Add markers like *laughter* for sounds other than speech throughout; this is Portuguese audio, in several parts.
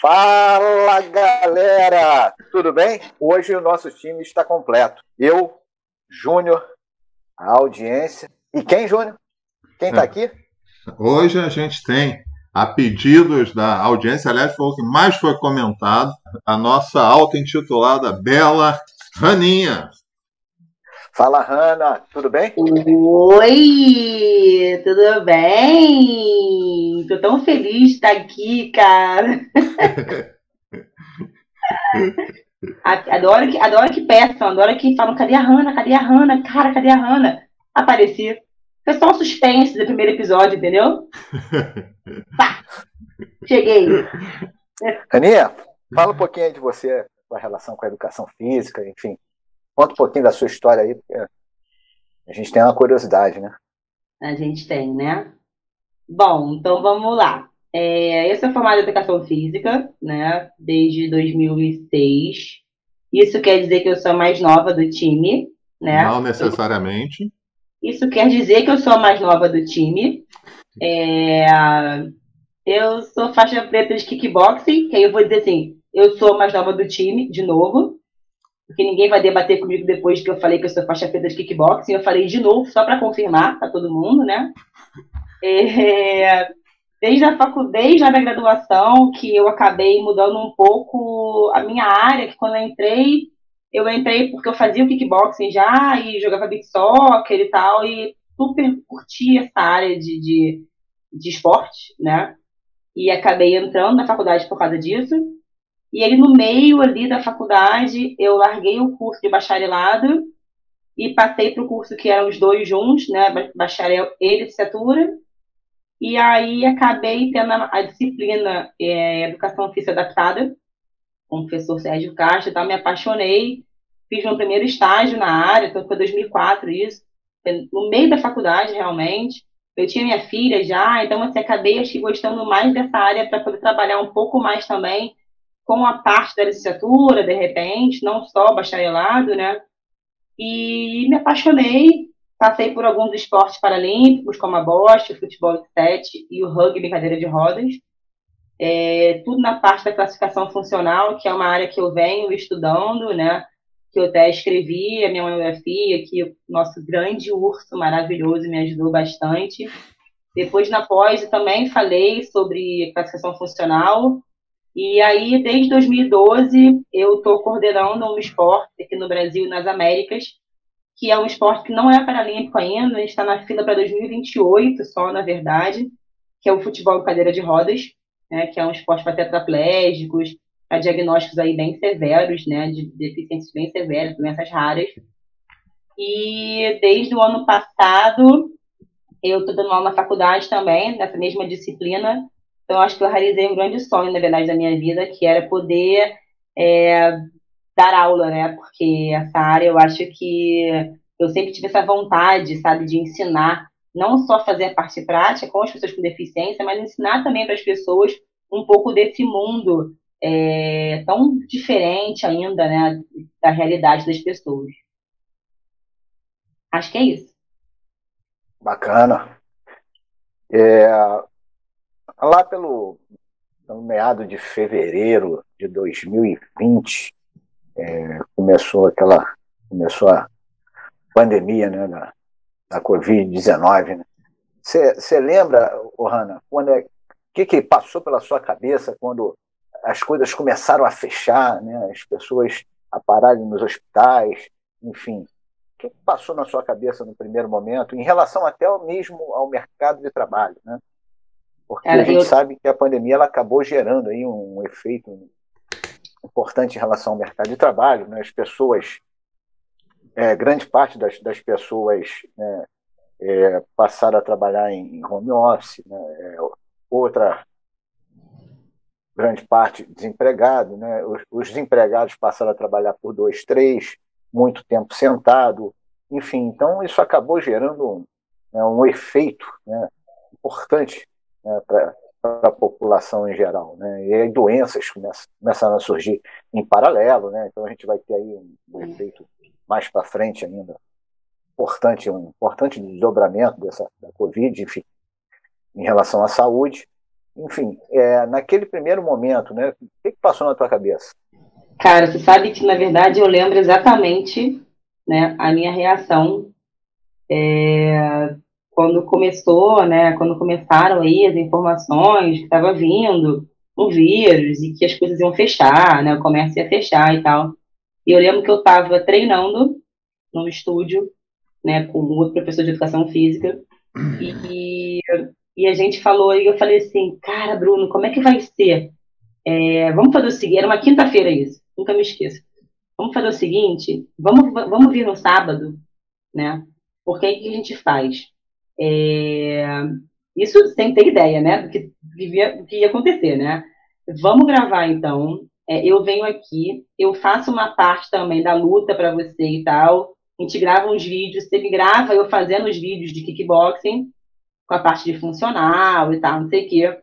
Fala galera, tudo bem? Hoje o nosso time está completo. Eu, Júnior, a audiência. E quem, Júnior? Quem está é. aqui? Hoje a gente tem, a pedidos da audiência, aliás, foi o que mais foi comentado, a nossa auto-intitulada Bela Raninha. Fala, Hanna, tudo bem? Oi, tudo bem? Tô tão feliz de estar aqui, cara. *laughs* adoro, que, adoro que peçam, adoro que falam, cadê a Hanna, cadê a Hanna? Cara, cadê a Hanna? Apareci. Foi só um suspense do primeiro episódio, entendeu? *laughs* Pá, cheguei. Aninha, fala um pouquinho de você, sua relação com a educação física, enfim. Conta um pouquinho da sua história aí, porque a gente tem uma curiosidade, né? A gente tem, né? Bom, então vamos lá. É, eu sou formada em Educação Física, né? Desde 2006. Isso quer dizer que eu sou a mais nova do time, né? Não necessariamente. Isso quer dizer que eu sou a mais nova do time. É, eu sou faixa preta de kickboxing, que aí eu vou dizer assim, eu sou a mais nova do time, de novo porque ninguém vai debater comigo depois que eu falei que eu sou faixa preta de kickboxing. Eu falei de novo, só para confirmar para todo mundo, né? É, desde a faculdade, desde a minha graduação, que eu acabei mudando um pouco a minha área, que quando eu entrei, eu entrei porque eu fazia o kickboxing já e jogava beat soccer e tal, e super curti essa área de, de, de esporte, né? E acabei entrando na faculdade por causa disso. E aí, no meio ali da faculdade, eu larguei o curso de bacharelado e passei para o curso que eram os dois juntos, né, bacharel e licenciatura. E aí acabei tendo a, disciplina é, Educação Física Adaptada, com o professor Sérgio Castro, então me apaixonei, fiz meu primeiro estágio na área, então foi 2004 isso, no meio da faculdade realmente. Eu tinha minha filha já, então assim, acabei acho, gostando mais dessa área para poder trabalhar um pouco mais também com a parte da licenciatura, de repente, não só bacharelado, né? E me apaixonei, passei por alguns esportes paralímpicos, como a bocha, o futebol de sete e o rugby cadeira de rodas. É, tudo na parte da classificação funcional, que é uma área que eu venho estudando, né? Que eu até escrevi a minha monografia, que o nosso grande urso maravilhoso me ajudou bastante. Depois, na pós, também falei sobre classificação funcional, e aí, desde 2012, eu estou coordenando um esporte aqui no Brasil e nas Américas, que é um esporte que não é paralímpico ainda, a gente está na fila para 2028 só, na verdade, que é o futebol cadeira de rodas, né, que é um esporte para tetraplégicos, para diagnósticos aí bem severos, né, de deficiências bem severas, doenças raras. E desde o ano passado, eu estou dando aula na faculdade também, nessa mesma disciplina, então, acho que eu realizei um grande sonho, na verdade, da minha vida, que era poder é, dar aula, né? Porque essa área eu acho que eu sempre tive essa vontade, sabe, de ensinar, não só fazer a parte prática com as pessoas com deficiência, mas ensinar também para as pessoas um pouco desse mundo é, tão diferente ainda, né, da realidade das pessoas. Acho que é isso. Bacana. É, lá pelo, pelo meado de fevereiro de 2020, é, começou aquela começou a pandemia né, da, da Covid-19. Você né? lembra, Ohana, quando é, que, que passou pela sua cabeça quando as coisas começaram a fechar, né, as pessoas a pararem nos hospitais, enfim. O que passou na sua cabeça no primeiro momento, em relação até mesmo ao mercado de trabalho? Né? Porque Cara, a gente eu... sabe que a pandemia ela acabou gerando aí um efeito importante em relação ao mercado de trabalho. Né? As pessoas, é, grande parte das, das pessoas né, é, passaram a trabalhar em, home office, né? É, outra grande parte desempregado, né? Os, os, desempregados passaram a trabalhar por dois, três, muito tempo sentado, enfim. Então isso acabou gerando né, um efeito né, importante né, para a população em geral. Né? E aí doenças começam, começam a surgir em paralelo, né? então a gente vai ter aí um, um efeito mais para frente ainda importante, um importante desdobramento dessa da Covid, enfim, em relação à saúde. enfim, é, naquele primeiro momento, né? O que, que passou na tua cabeça? Cara, você sabe que, na verdade, eu lembro exatamente né, a minha reação é, quando começou, né, quando começaram aí as informações que estava vindo o vírus e que as coisas iam fechar, né, o comércio ia fechar e tal. E eu lembro que eu estava treinando no estúdio, né, com outro professor de educação física, e, e a gente falou, e eu falei assim, cara, Bruno, como é que vai ser? É, vamos fazer o seguinte, era uma quinta-feira isso, nunca me esqueço. Vamos fazer o seguinte, vamos, vamos vir no sábado, né? Porque aí o que a gente faz? É, isso sem ter ideia, né? Do que, do que ia acontecer, né? Vamos gravar então. É, eu venho aqui, eu faço uma parte também da luta para você e tal. A gente grava uns vídeos, você me grava eu fazendo os vídeos de kickboxing, com a parte de funcional e tal, não sei o quê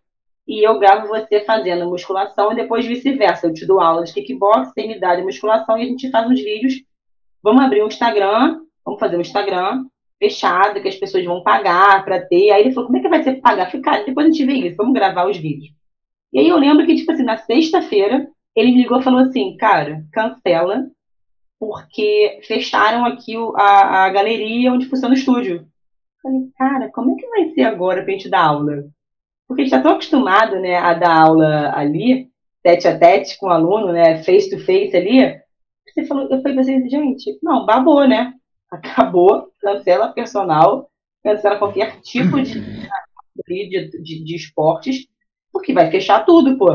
e eu gravo você fazendo musculação e depois vice-versa. Eu te dou aula de kickbox, você me dá de musculação e a gente faz uns vídeos. Vamos abrir um Instagram, vamos fazer um Instagram fechado que as pessoas vão pagar para ter. Aí ele falou: como é que vai ser pagar? Falei, cara, depois a gente vê isso, vamos gravar os vídeos. E aí eu lembro que, tipo assim, na sexta-feira, ele me ligou e falou assim: cara, cancela, porque fecharam aqui a, a galeria onde funciona o estúdio. Falei, cara, como é que vai ser agora pra gente dar aula? porque a gente está tão acostumado né, a dar aula ali, tete a tete com o aluno, né, face to face ali. Você falou, eu falei assim, gente, não, babou, né? Acabou, cancela personal, cancela qualquer tipo de, de, de, de esportes, porque vai fechar tudo, pô.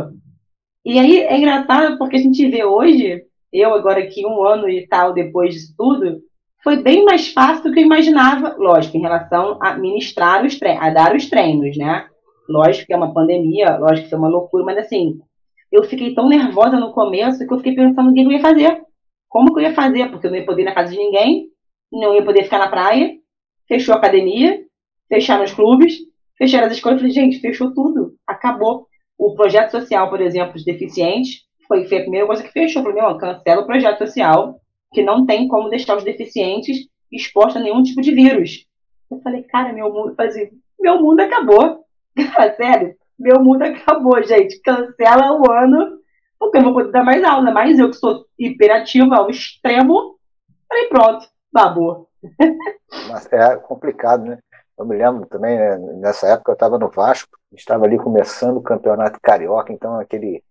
E aí é engraçado porque a gente vê hoje, eu agora aqui um ano e tal depois disso tudo, foi bem mais fácil do que eu imaginava, lógico, em relação a ministrar os treinos, a dar os treinos, né? Lógico que é uma pandemia, lógico que foi uma loucura, mas assim, eu fiquei tão nervosa no começo que eu fiquei pensando o que eu ia fazer. Como que eu ia fazer? Porque eu não ia poder ir na casa de ninguém, não ia poder ficar na praia, fechou a academia, fecharam os clubes, fecharam as escolas. Eu falei, gente, fechou tudo, acabou. O projeto social, por exemplo, de deficientes, foi, foi a primeira coisa que fechou. Eu falei, meu, cancela o projeto social, que não tem como deixar os deficientes expostos a nenhum tipo de vírus. Eu falei, cara, meu mundo, assim, meu mundo acabou. Cara, *laughs* sério, meu mundo acabou, gente. Cancela o ano, porque eu não vou poder dar mais aula. Mas eu que sou hiperativa ao extremo, aí pronto, babou. Mas é complicado, né? Eu me lembro também, né, nessa época eu estava no Vasco, estava ali começando o campeonato carioca, então aquele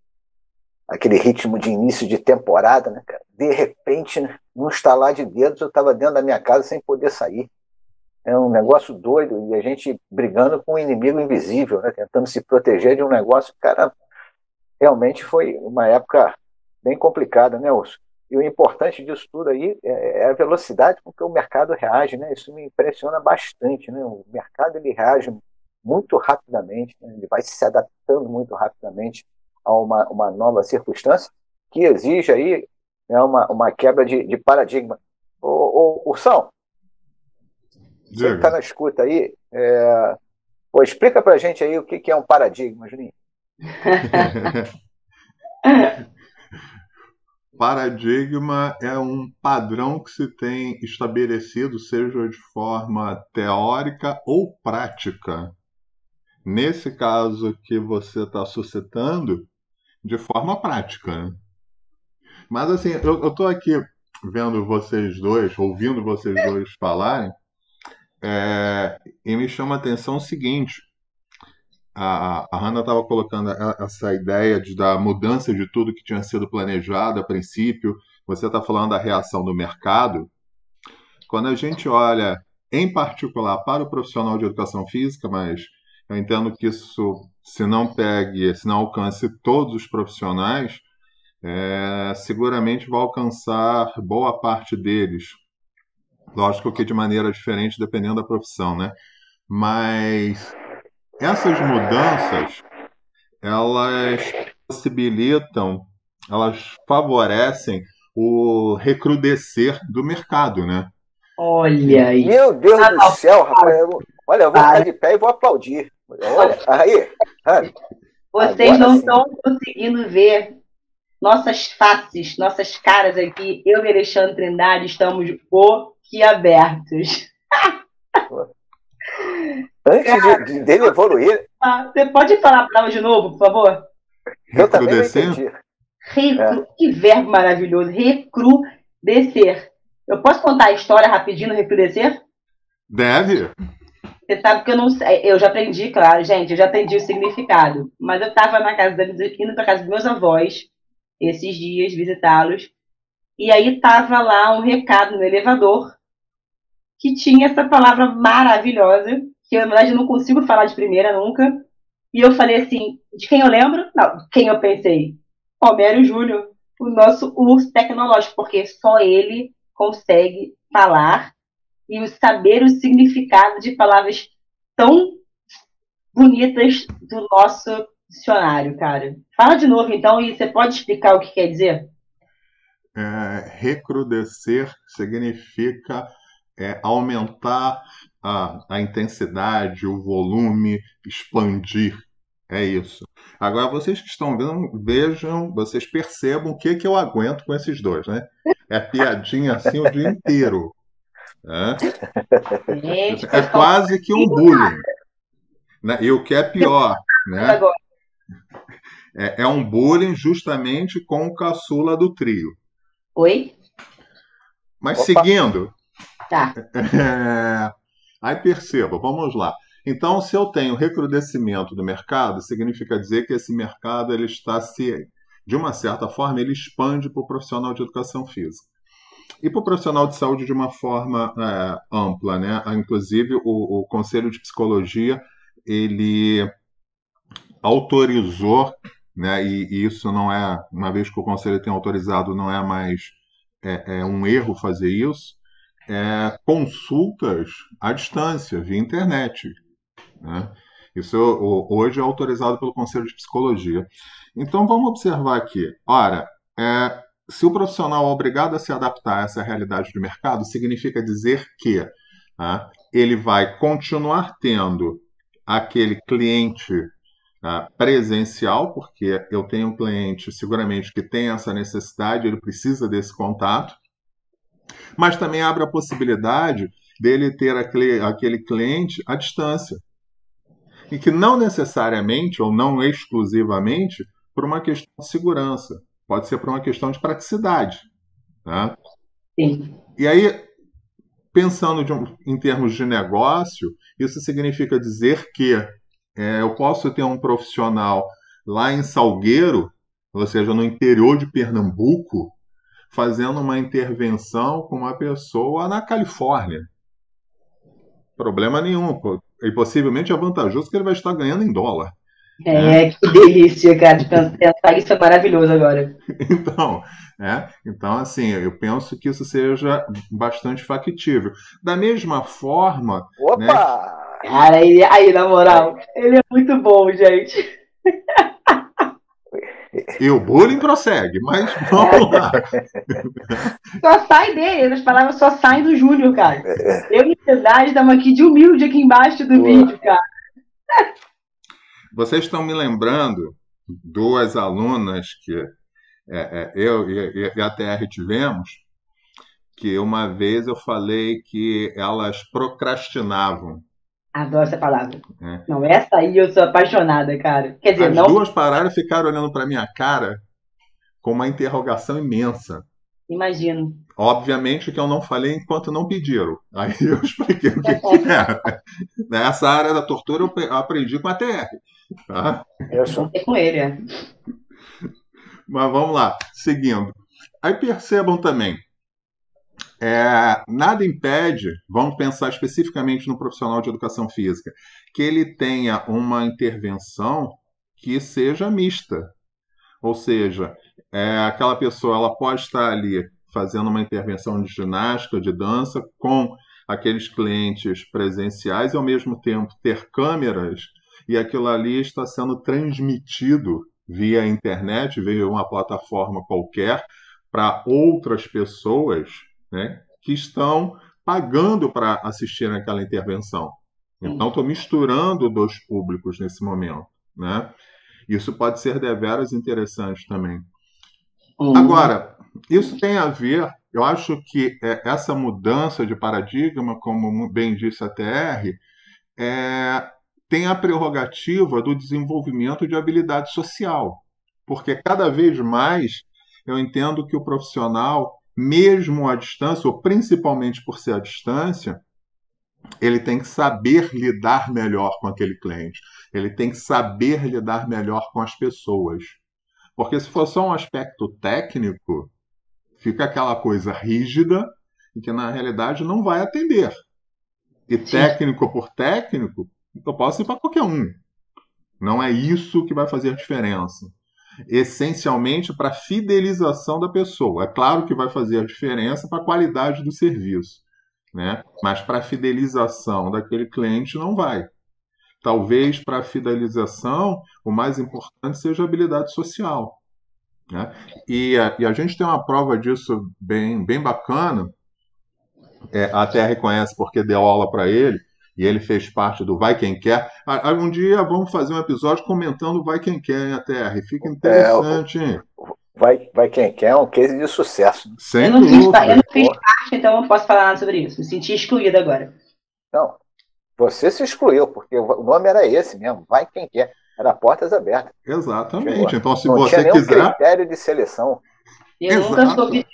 aquele ritmo de início de temporada, né, cara? De repente, né, num estalar de dedos, eu estava dentro da minha casa sem poder sair é um negócio doido e a gente brigando com um inimigo invisível, né? tentando se proteger de um negócio, cara, realmente foi uma época bem complicada, né, Urso? E o importante disso tudo aí é, é a velocidade com que o mercado reage, né? Isso me impressiona bastante, né? O mercado ele reage muito rapidamente, né? ele vai se adaptando muito rapidamente a uma, uma nova circunstância que exige aí né, uma, uma quebra de, de paradigma. Ô, ô, Ursão, você que está na escuta aí, é... Pô, explica para a gente aí o que, que é um paradigma, Juninho. *laughs* paradigma é um padrão que se tem estabelecido, seja de forma teórica ou prática. Nesse caso que você está suscitando, de forma prática. Mas assim, eu estou aqui vendo vocês dois, ouvindo vocês dois falarem, é, e me chama a atenção o seguinte: a, a Hannah estava colocando essa ideia de, da mudança de tudo que tinha sido planejado a princípio. Você está falando da reação do mercado. Quando a gente olha, em particular, para o profissional de educação física, mas eu entendo que isso, se não pegue, se não alcance todos os profissionais, é, seguramente vai alcançar boa parte deles, Lógico que de maneira diferente, dependendo da profissão, né? Mas essas mudanças, elas possibilitam, elas favorecem o recrudescer do mercado, né? Olha aí. Meu Deus ah, do céu, rapaz. Olha, eu vou ficar de pé e vou aplaudir. Olha, aí. Vocês não estão conseguindo ver nossas faces, nossas caras aqui. Eu e Alexandre Trindade estamos o Antes de, de, dele evoluir. Ah, você pode falar a palavra de novo, por favor? Eu também não entendi. Recru... É. Que verbo maravilhoso. Recrudescer. Eu posso contar a história rapidinho no recrudescer? Deve. Você sabe que eu não sei. Eu já aprendi, claro, gente, eu já aprendi o significado. Mas eu estava na casa indo para casa dos meus avós esses dias, visitá-los. E aí estava lá um recado no elevador que tinha essa palavra maravilhosa, que eu, na verdade, não consigo falar de primeira nunca. E eu falei assim, de quem eu lembro? Não, quem eu pensei? Homero Júnior, o nosso urso tecnológico, porque só ele consegue falar e saber o significado de palavras tão bonitas do nosso dicionário, cara. Fala de novo, então, e você pode explicar o que quer dizer? É, recrudescer significa é, aumentar a, a intensidade, o volume, expandir. É isso. Agora, vocês que estão vendo, vejam, vocês percebam o que, que eu aguento com esses dois, né? É piadinha assim o dia inteiro. Né? É quase que um bullying. Né? E o que é pior, né? É, é um bullying justamente com o caçula do trio. Oi? Mas Opa. seguindo. Tá. *laughs* É, aí perceba, vamos lá. Então, se eu tenho recrudescimento do mercado, significa dizer que esse mercado ele está se, de uma certa forma, ele expande para o profissional de educação física e para o profissional de saúde de uma forma é, ampla, né? Inclusive o, o, Conselho de Psicologia ele autorizou, né? E, e, isso não é uma vez que o Conselho tem autorizado, não é mais é, é um erro fazer isso. É, consultas à distância via internet, né? Isso hoje é autorizado pelo Conselho de Psicologia. Então vamos observar aqui. Ora, é, se o profissional é obrigado a se adaptar a essa realidade de mercado, significa dizer que tá, ele vai continuar tendo aquele cliente tá, presencial, porque eu tenho um cliente seguramente que tem essa necessidade, ele precisa desse contato, mas também abre a possibilidade dele ter aquele, aquele cliente à distância. E que não necessariamente, ou não exclusivamente, por uma questão de segurança pode ser por uma questão de praticidade. Né? Sim. E aí, pensando um, em termos de negócio, isso significa dizer que é, eu posso ter um profissional lá em Salgueiro, ou seja, no interior de Pernambuco, fazendo uma intervenção com uma pessoa na Califórnia. Problema nenhum. E possivelmente é vantajoso que ele vai estar ganhando em dólar. É, que delícia, cara, de pensar isso é maravilhoso agora. *laughs* Então, é, então, assim, eu penso que isso seja bastante factível. Da mesma forma. Opa! Né, cara, ele, aí, na moral, ele é muito bom, gente. *laughs* E o bullying prossegue, mas *laughs* vamos lá. Só sai dele, as palavras só saem do Júnior, cara. Eu e verdade estamos aqui de humilde aqui embaixo do Boa. vídeo, cara. Vocês estão me lembrando duas alunas que é, é, eu e, e a TR tivemos, que uma vez eu falei que elas procrastinavam. Adoro essa palavra. É. Não, essa aí eu sou apaixonada, cara. Quer dizer, As não... duas pararam e ficaram olhando para minha cara com uma interrogação imensa. Imagino. Obviamente que eu não falei enquanto não pediram. Aí eu *laughs* expliquei o que, que era. Nessa área da tortura eu aprendi com a TR. Tá? Eu sou com ele, é. Mas vamos lá, seguindo. Aí percebam também, é, nada impede, vamos pensar especificamente no profissional de educação física, que ele tenha uma intervenção que seja mista. Ou seja, é, aquela pessoa ela pode estar ali fazendo uma intervenção de ginástica, de dança, com aqueles clientes presenciais e ao mesmo tempo ter câmeras e aquilo ali está sendo transmitido via internet, via uma plataforma qualquer, para outras pessoas né, que estão pagando para assistir aquela intervenção. Então, estou misturando dois públicos nesse momento. Né? Isso pode ser deveras interessante também. Uhum. Agora, isso tem a ver, eu acho que é, essa mudança de paradigma, como bem disse a TR, é, tem a prerrogativa do desenvolvimento de habilidade social. Porque cada vez mais eu entendo que o profissional, mesmo à distância, ou principalmente por ser à distância, ele tem que saber lidar melhor com aquele cliente. Ele tem que saber lidar melhor com as pessoas. Porque se for só um aspecto técnico, fica aquela coisa rígida e que na realidade não vai atender. E técnico por técnico, eu posso ir para qualquer um. Não é isso que vai fazer a diferença. Essencialmente para fidelização da pessoa. É claro que vai fazer a diferença para a qualidade do serviço, né? mas para fidelização daquele cliente não vai. Talvez para fidelização o mais importante seja a habilidade social. Né? E, a, e a gente tem uma prova disso bem, bem bacana. É, a TR conhece porque deu aula para ele e ele fez parte do Vai Quem Quer. Um dia vamos fazer um episódio comentando Vai Quem Quer, hein, TR. Fica interessante, é, Vai, vai Quem Quer é um case de sucesso. Sem eu não, fiz, eu não fiz parte, então não posso falar nada sobre isso. Me senti excluída agora. Não, você se excluiu, porque o nome era esse mesmo, Vai Quem Quer. Era portas abertas. Exatamente. Chegou. Então, se não você tinha quiser. critério de seleção. Eu Exato. nunca soube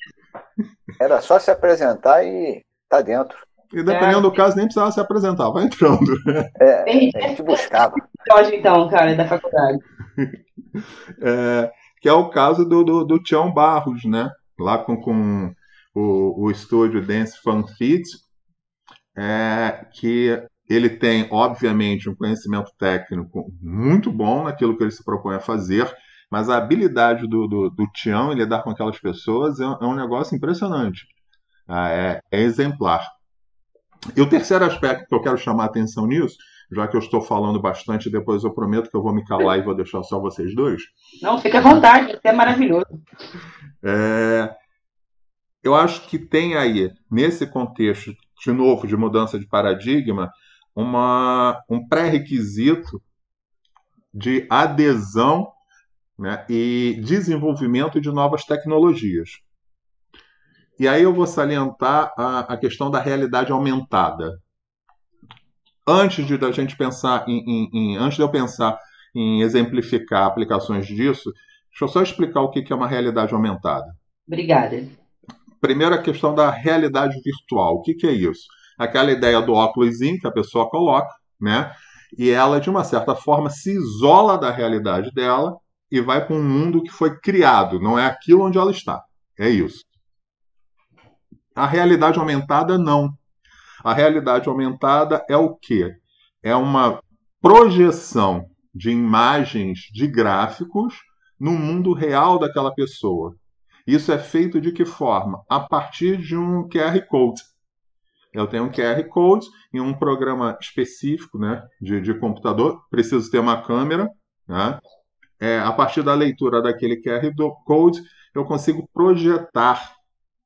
Era só se apresentar e tá dentro. E dependendo é. do caso, nem precisava se apresentar, vai entrando. É, a gente buscava. então, cara, da faculdade. *laughs* É, que é o caso do, do, do Tião Barros, né? Lá com, com o, o estúdio Dance Fun Fit, é, que ele tem, obviamente, um conhecimento técnico muito bom naquilo que ele se propõe a fazer, mas a habilidade do, do, do Tião em lidar com aquelas pessoas é, é um negócio impressionante. Ah, é, é, exemplar. E o terceiro aspecto que eu quero chamar a atenção nisso, já que eu estou falando bastante, depois eu prometo que eu vou me calar e vou deixar só vocês dois. Não, fica à vontade, é maravilhoso. É, eu acho que tem aí, nesse contexto, de novo, de mudança de paradigma, uma, um pré-requisito de adesão né, e desenvolvimento de novas tecnologias. E aí eu vou salientar a, a questão da realidade aumentada. Antes de a gente pensar em, em, em, antes de eu pensar em exemplificar aplicações disso, deixa eu só explicar o que é uma realidade aumentada. Obrigada. Primeiro a questão da realidade virtual. O que é isso? aquela ideia do óculos que a pessoa coloca, né? E ela, de uma certa forma, se isola da realidade dela e vai para um mundo que foi criado, não é aquilo onde ela está. É isso. A realidade aumentada, não. A realidade aumentada é o quê? É uma projeção de imagens, de gráficos, no mundo real daquela pessoa. Isso é feito de que forma? A partir de um QR Code. Eu tenho um QR Code em um programa específico né, de, de computador, preciso ter uma câmera. Né? É, a partir da leitura daquele QR Code, eu consigo projetar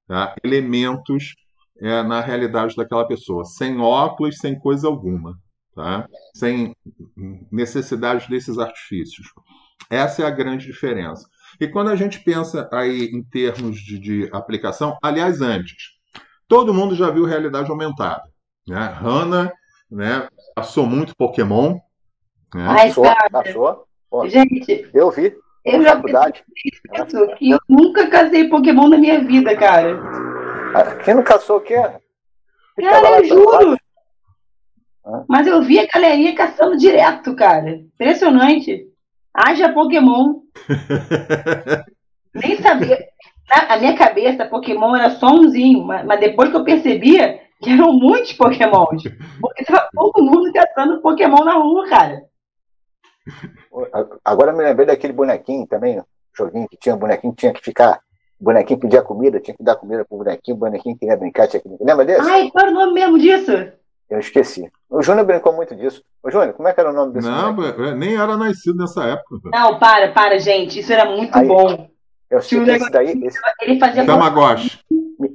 tá, elementos é, na realidade daquela pessoa, sem óculos, sem coisa alguma, tá? sem necessidade desses artifícios. Essa é a grande diferença. E quando a gente pensa aí em termos de, de aplicação, aliás, antes, Todo mundo já viu realidade aumentada. Né? Hannah né, passou muito Pokémon. Né? passou, passou. Gente, eu vi. Eu já faculdade. Isso, que eu nunca casei Pokémon na minha vida, cara. Quem não caçou o quê? Cara, eu juro. Mas eu vi a galerinha caçando direto, cara. Impressionante. Haja Pokémon. *laughs* Nem sabia. Na a minha cabeça, Pokémon era só umzinho, mas, mas depois que eu percebia que eram muitos Pokémons. Porque tava todo mundo caçando Pokémon na rua, cara. Agora eu me lembrei daquele bonequinho também, joguinho que tinha um bonequinho que tinha que ficar. O bonequinho pedia comida, tinha que dar comida pro bonequinho, o bonequinho queria brincar, tinha que. Lembra desse? Ai, qual era o nome mesmo disso? Eu esqueci. O Júnior brincou muito disso. Ô, Júnior, como é que era o nome desse Não, bonequinho? nem era nascido nessa época. Não, para, para, gente. Isso era muito Aí, bom. Eu sei que esse daí. Esse... Ele fazia. Tamagotchi.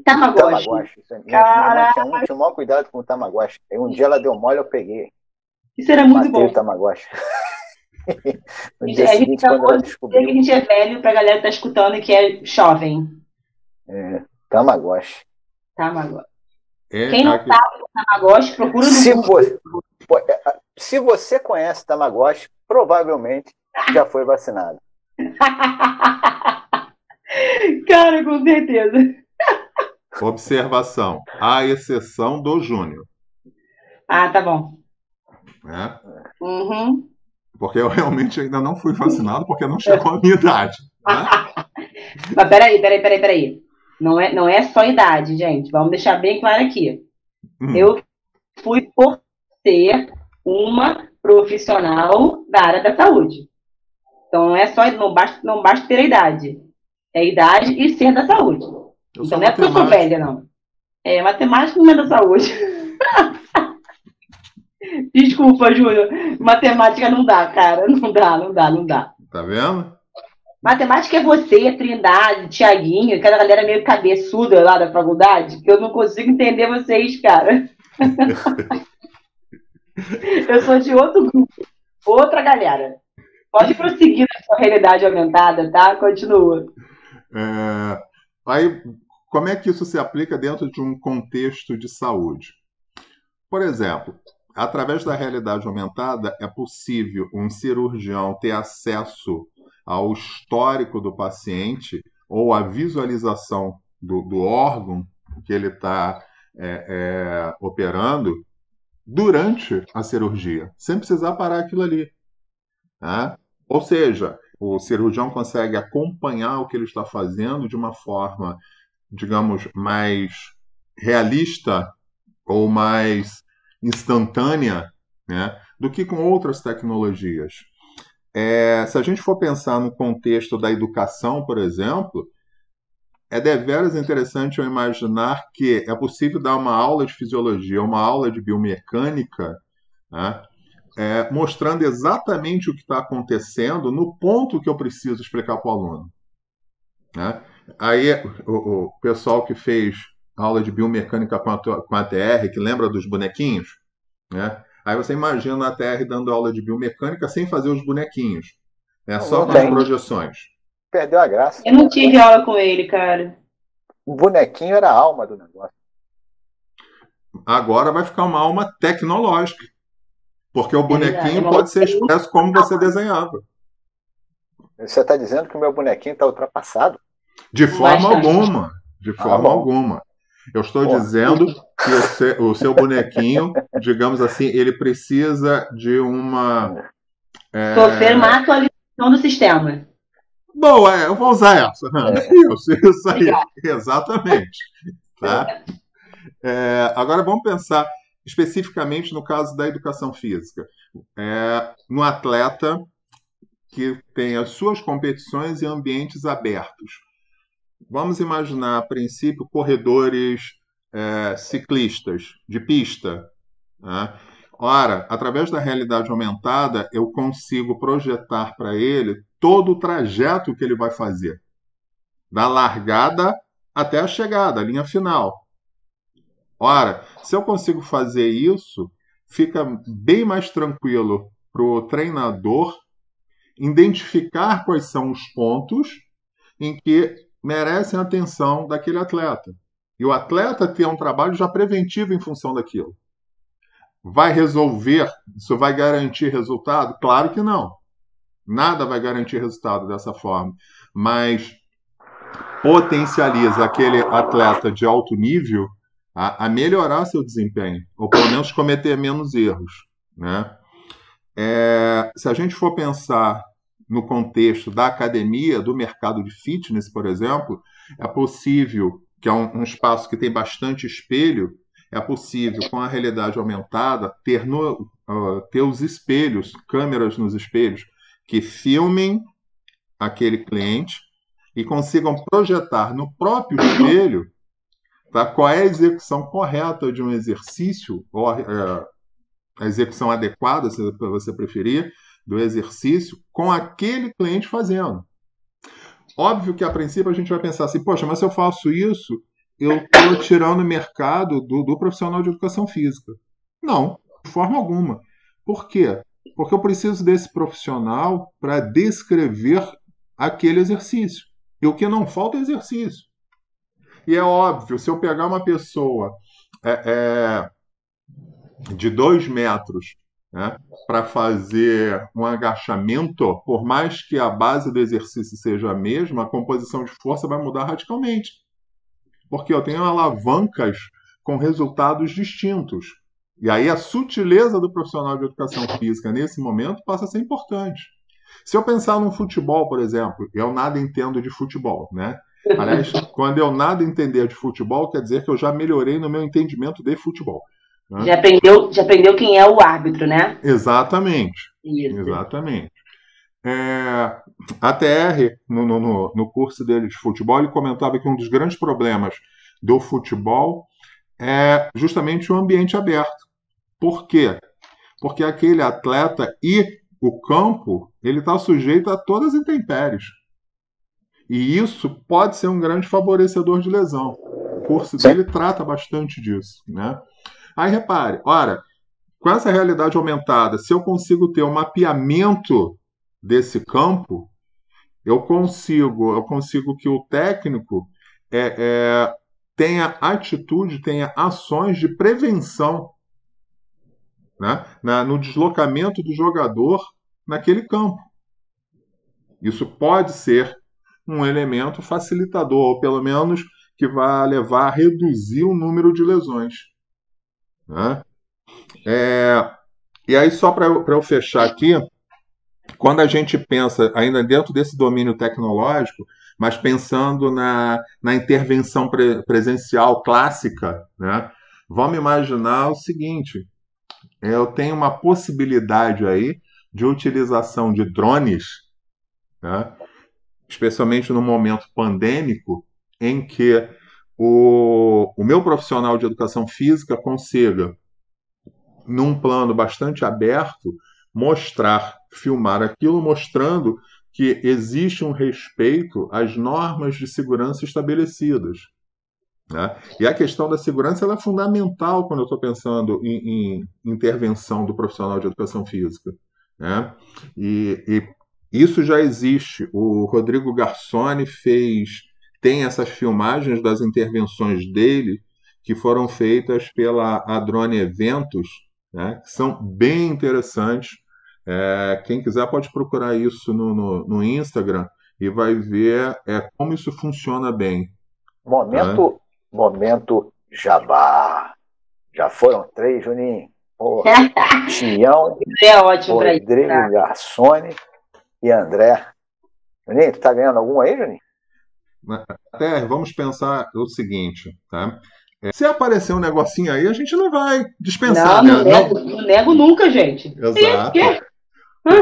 Tamagotchi. Tamagotchi. Minha tinha, um, tinha o maior cuidado com o Tamagotchi. Aí um dia ela deu mole, eu peguei. Isso era muito bom. o Tamagotchi. No dia é, seguinte, quando ela descobriu. que a gente é velho pra galera que tá escutando que é jovem. É, Tamagotchi. Tamagotchi. É Quem não aquele... sabe do Tamagotchi, procura no se você, é, se você conhece Tamagotchi, provavelmente já foi vacinado. *laughs* Cara, com certeza. Observação. A exceção do Júnior. Ah, tá bom. É? Uhum. Porque eu realmente ainda não fui vacinado porque não chegou a minha idade. Né? *laughs* Mas peraí, peraí, peraí, peraí. Não é, não é só idade, gente. Vamos deixar bem claro aqui. Hum. Eu fui por ser uma profissional da área da saúde. Então não é só, não basta, não basta ter a idade. É a idade e ser da saúde. Eu então não é porque eu sou velha, não. É matemática não é da saúde. *laughs* *laughs* Desculpa, Júnior. Matemática não dá, cara. Não dá, não dá, não dá. Tá vendo? Matemática é você, Trindade, Tiaguinho, aquela galera meio cabeçuda lá da faculdade, que eu não consigo entender vocês, cara. *laughs* eu sou de outro grupo, outra galera. Pode prosseguir na sua realidade aumentada, tá? Continua. É, aí, como é que isso se aplica dentro de um contexto de saúde? Por exemplo, através da realidade aumentada, é possível um cirurgião ter acesso ao histórico do paciente ou à visualização do, do órgão que ele está é, é, operando durante a cirurgia, sem precisar parar aquilo ali. Né? Ou seja, o cirurgião consegue acompanhar o que ele está fazendo de uma forma, digamos, mais realista ou mais instantânea né, do que com outras tecnologias. É, se a gente for pensar no contexto da educação, por exemplo, é deveras interessante eu imaginar que é possível dar uma aula de fisiologia, uma aula de biomecânica, né, é, mostrando exatamente o que está acontecendo no ponto que eu preciso explicar para o aluno. Né? Aí o, o, pessoal que fez aula de biomecânica com a, com a TR, que lembra dos bonequinhos, né? Aí você imagina a TR dando aula de biomecânica sem fazer os bonequinhos. É só com as projeções. Perdeu a graça. Eu não tive aula com ele, cara. O bonequinho era a alma do negócio. Agora vai ficar uma alma tecnológica. Porque o bonequinho é pode ser expresso como você desenhava. Você está dizendo que o meu bonequinho está ultrapassado? De forma alguma. De forma ah, alguma. Eu estou Pô. dizendo que o seu, o seu, bonequinho, digamos assim, ele precisa de uma. É... Sofrer uma atualização do sistema. Boa, é, eu vou usar essa. É. *laughs* Isso, isso aí. Exatamente. Tá? É, agora vamos pensar especificamente no caso da educação física. É, no atleta que tem as suas competições em ambientes abertos. Vamos imaginar, a princípio, corredores é, ciclistas de pista. Né? Ora, através da realidade aumentada, eu consigo projetar para ele todo o trajeto que ele vai fazer, da largada até a chegada, a linha final. Ora, se eu consigo fazer isso, fica bem mais tranquilo para o treinador identificar quais são os pontos em que merecem a atenção daquele atleta. E o atleta ter um trabalho já preventivo em função daquilo. Vai resolver? Isso vai garantir resultado? Claro que não. Nada vai garantir resultado dessa forma. Mas potencializa aquele atleta de alto nível a, a melhorar seu desempenho, ou pelo menos cometer menos erros. Né? É, se a gente for pensar no contexto da academia, do mercado de fitness, por exemplo, é possível, que é um, um espaço que tem bastante espelho, é possível, com a realidade aumentada, ter, no, uh, ter os espelhos, câmeras nos espelhos, que filmem aquele cliente e consigam projetar no próprio espelho Tá? Qual é a execução correta de um exercício, ou é, a execução adequada, se você preferir, do exercício, com aquele cliente fazendo. Óbvio que a princípio a gente vai pensar assim, poxa, mas se eu faço isso, eu estou tirando o mercado do, do profissional de educação física. Não, de forma alguma. Por quê? Porque eu preciso desse profissional para descrever aquele exercício. E o que não falta é exercício. E é óbvio, se eu pegar uma pessoa é, é, de dois metros né, para fazer um agachamento, por mais que a base do exercício seja a mesma, a composição de força vai mudar radicalmente. Porque eu tenho alavancas com resultados distintos. E aí a sutileza do profissional de educação física nesse momento passa a ser importante. Se eu pensar num futebol, por exemplo, eu nada entendo de futebol, né? Aliás, *laughs* quando eu nada entender de futebol, quer dizer que eu já melhorei no meu entendimento de futebol. Né? Já, aprendeu, já aprendeu quem é o árbitro, né? Exatamente. Isso. Exatamente. É, a TR, no, no, no curso dele de futebol, ele comentava que um dos grandes problemas do futebol é justamente o ambiente aberto. Por quê? Porque aquele atleta e o campo, ele está sujeito a todas as intempéries. E isso pode ser um grande favorecedor de lesão. O curso dele trata bastante disso, né? Aí repare, ora, com essa realidade aumentada, se eu consigo ter um mapeamento desse campo, eu consigo, eu consigo que o técnico é, é, tenha atitude, tenha ações de prevenção né, na, no deslocamento do jogador naquele campo. Isso pode ser um elemento facilitador, ou pelo menos que vai levar a reduzir o número de lesões. Né? É, e aí, só para eu fechar aqui, quando a gente pensa ainda dentro desse domínio tecnológico, mas pensando na, na intervenção pre, presencial clássica, né? vamos imaginar o seguinte: eu tenho uma possibilidade aí de utilização de drones, né? especialmente no momento pandêmico, em que o, o meu profissional de educação física consiga, num plano bastante aberto, mostrar, filmar aquilo, mostrando que existe um respeito às normas de segurança estabelecidas. Né? E a questão da segurança é fundamental quando eu estou pensando em, em, intervenção do profissional de educação física. Né? E, e, isso já existe. O Rodrigo Garçoni fez tem essas filmagens das intervenções dele que foram feitas pela Adrone Eventos, né, que são bem interessantes. É, quem quiser pode procurar isso no, no, no, Instagram e vai ver é, como isso funciona bem. Momento, tá? momento jabá. Já foram três, Juninho. *laughs* Tião, é ótimo Rodrigo Garçone e André. Juninho, tu tá ganhando algum aí, Juninho? Até vamos pensar o seguinte, tá? É, se aparecer um negocinho aí, a gente não vai dispensar. Não, não, né? nego, não nego nunca, gente. Exato.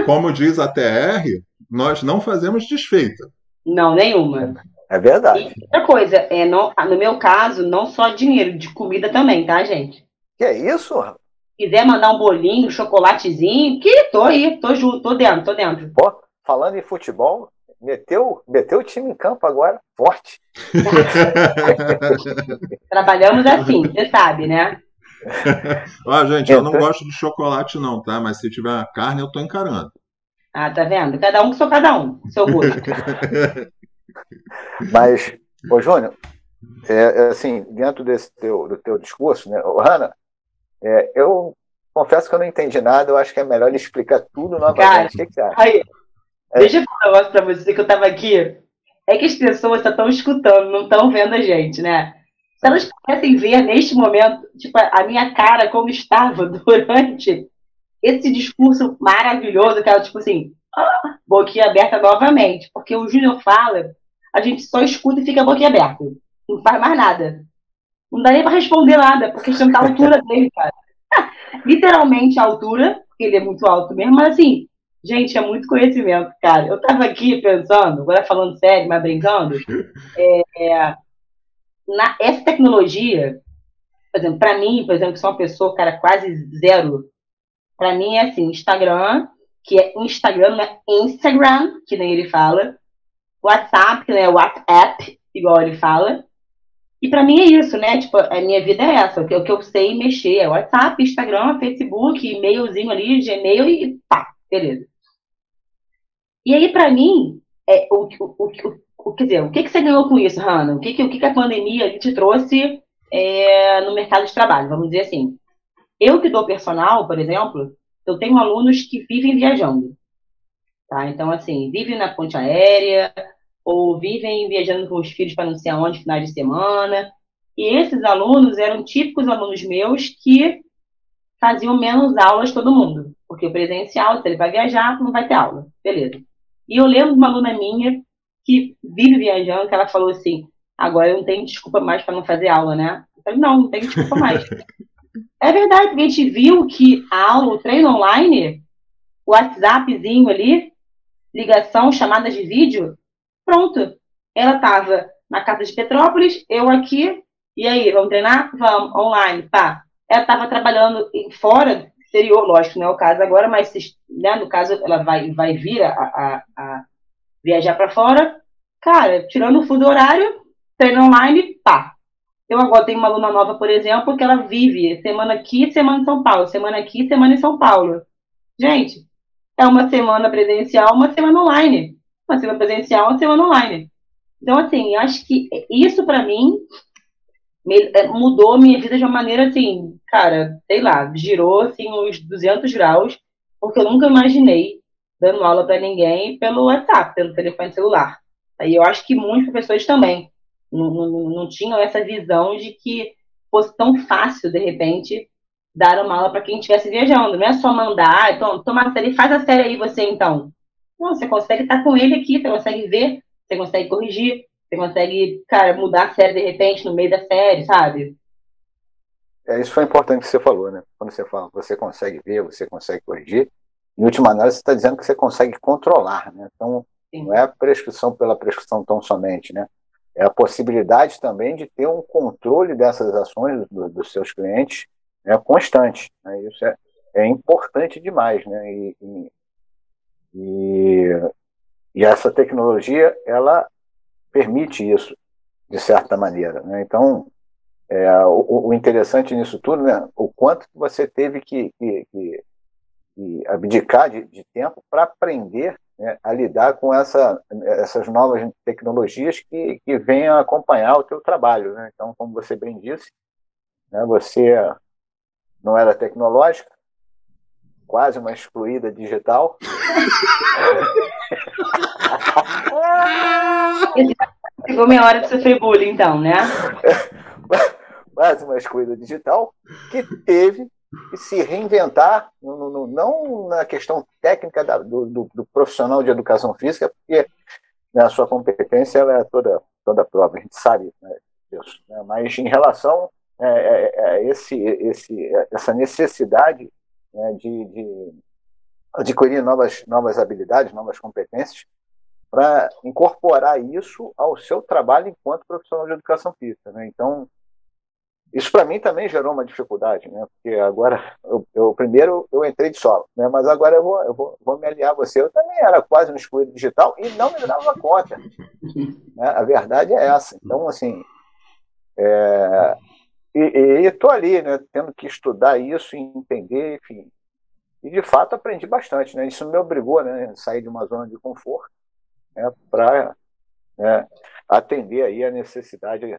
Como diz a TR, nós não fazemos desfeita. Não, nenhuma. É verdade. E outra coisa, é, no, no meu caso, não só dinheiro, de comida também, tá, gente? Que é isso? Se quiser mandar um bolinho, um chocolatezinho, que tô aí, tô junto, tô dentro, tô dentro. Pô, falando em futebol, meteu, meteu o time em campo agora, forte. *laughs* Trabalhamos assim, você sabe, né? Ó, gente, eu não gosto de chocolate, não, tá? Mas se tiver carne, eu tô encarando. Ah, tá vendo? Cada um que sou cada um, seu gosto. *laughs* Mas, ô Júnior, é, é, assim, dentro desse teu, do teu discurso, né, Hanna, é, eu confesso que eu não entendi nada, eu acho que é melhor ele explicar tudo novamente. Cara, o que, que você acha? Aí, é. Deixa eu falar um negócio pra você que eu tava aqui. É que as pessoas só estão escutando, não estão vendo a gente, né? Se elas pudessem ver neste momento, tipo, a minha cara como estava *laughs* durante esse discurso maravilhoso, que ela, tipo assim, ah, boquinha aberta novamente. Porque o Júnior fala, a gente só escuta e fica boquinha aberta. Não faz mais nada. Não dá nem pra responder nada, porque a gente tá a altura dele, cara. *laughs* Literalmente a altura, porque ele é muito alto mesmo, mas assim, Gente, é muito conhecimento, cara. Eu tava aqui pensando, agora falando sério, mas brincando, é, *laughs* é, na, essa tecnologia, por exemplo, para mim, por exemplo, que sou uma pessoa, cara, quase zero, para mim é assim, Instagram, que é Instagram, não é Instagram, que nem ele fala, WhatsApp, que não é WhatsApp, igual ele fala, e para mim é isso, né? Tipo, a minha vida é essa. O que, o que eu sei mexer é WhatsApp, Instagram, Facebook, e-mailzinho ali, Gmail e pá, beleza. E aí, para mim, é, o, o, o, quer dizer, o que, que você ganhou com isso, Hanna? O que, que, o que, que a pandemia te trouxe é, no mercado de trabalho, vamos dizer assim. Eu que dou personal, por exemplo, eu tenho alunos que vivem viajando. Tá? Então, assim, vivem na ponte aérea, ou vivem viajando com os filhos para não sei aonde, finais de semana. E esses alunos eram típicos alunos meus que faziam menos aulas todo mundo. Porque o presencial, se ele vai viajar, não vai ter aula. Beleza. E eu lembro de uma aluna minha que vive viajando, que ela falou assim, agora eu não tenho desculpa mais para não fazer aula, né? Eu falei, não, não tenho desculpa mais. *laughs* é verdade, porque a gente viu que a aula, o treino online, o WhatsAppzinho ali, ligação, chamadas de vídeo, pronto. Ela estava na casa de Petrópolis, eu aqui, e aí, vamos treinar? Vamos, online, tá. Ela estava trabalhando fora, exterior, lógico, não é o caso agora, mas né, no caso ela vai, vai vir a, a, a viajar para fora. Cara, tirando o fuso horário, treino online, pá. Eu agora tenho uma aluna nova, por exemplo, que ela vive semana aqui, semana em São Paulo, semana aqui, semana em São Paulo. Gente, é uma semana presencial, uma semana online. Uma semana presencial, uma semana online. Então, assim, acho que isso para mim é, mudou minha vida de uma maneira assim, cara, sei lá, girou assim uns 200 graus, porque eu nunca imaginei dando aula para ninguém pelo WhatsApp, pelo telefone celular. Aí eu acho que muitos professores também não, não, não tinham essa visão de que fosse tão fácil, de repente, dar uma aula para quem estivesse viajando. Não é só mandar, então, toma a série, faz a série aí você então. Não, você consegue estar com ele aqui, você consegue ver, você consegue corrigir, você consegue, cara, mudar a série de repente no meio da série, sabe? É, isso foi importante que você falou, né? Quando você fala, você consegue ver, você consegue corrigir. Em última análise, você está dizendo que você consegue controlar, né? Então, Sim. não é a prescrição pela prescrição tão somente, né? É a possibilidade também de ter um controle dessas ações do, dos seus clientes né, constante. Né? Isso é, é importante demais, né? E, e, e essa tecnologia, ela permite isso, de certa maneira. Né? Então, é, o, o, interessante nisso tudo, né, o quanto você teve que, que, que, que abdicar de, de tempo para aprender né, a lidar com essa, essas novas tecnologias que, que venham acompanhar o teu trabalho. Né? Então, como você bem disse, né, você não era tecnológica, quase uma excluída digital. Chegou minha hora de sofrer bullying, então, né? *laughs* Quase uma excluída digital que teve que se reinventar, não na questão técnica do, do, do profissional de educação física, porque né, a sua competência ela é toda, toda prova, a gente sabe né, disso. Né? Mas em relação a é, é, é, esse, esse, essa necessidade né, de, de adquirir novas, novas habilidades, novas competências, para incorporar isso ao seu trabalho enquanto profissional de educação física. Né? Então, isso para mim também gerou uma dificuldade, né? porque agora, eu, eu, primeiro eu entrei de solo, né? mas agora eu, vou, eu vou, vou me aliar a você. Eu também era quase um excluído digital e não me dava conta. Né? A verdade é essa. Então, assim, é, e estou ali, né, tendo que estudar isso e entender, enfim, e de fato aprendi bastante, né? Isso me obrigou, né, a sair de uma zona de conforto, né, para né, atender aí a necessidade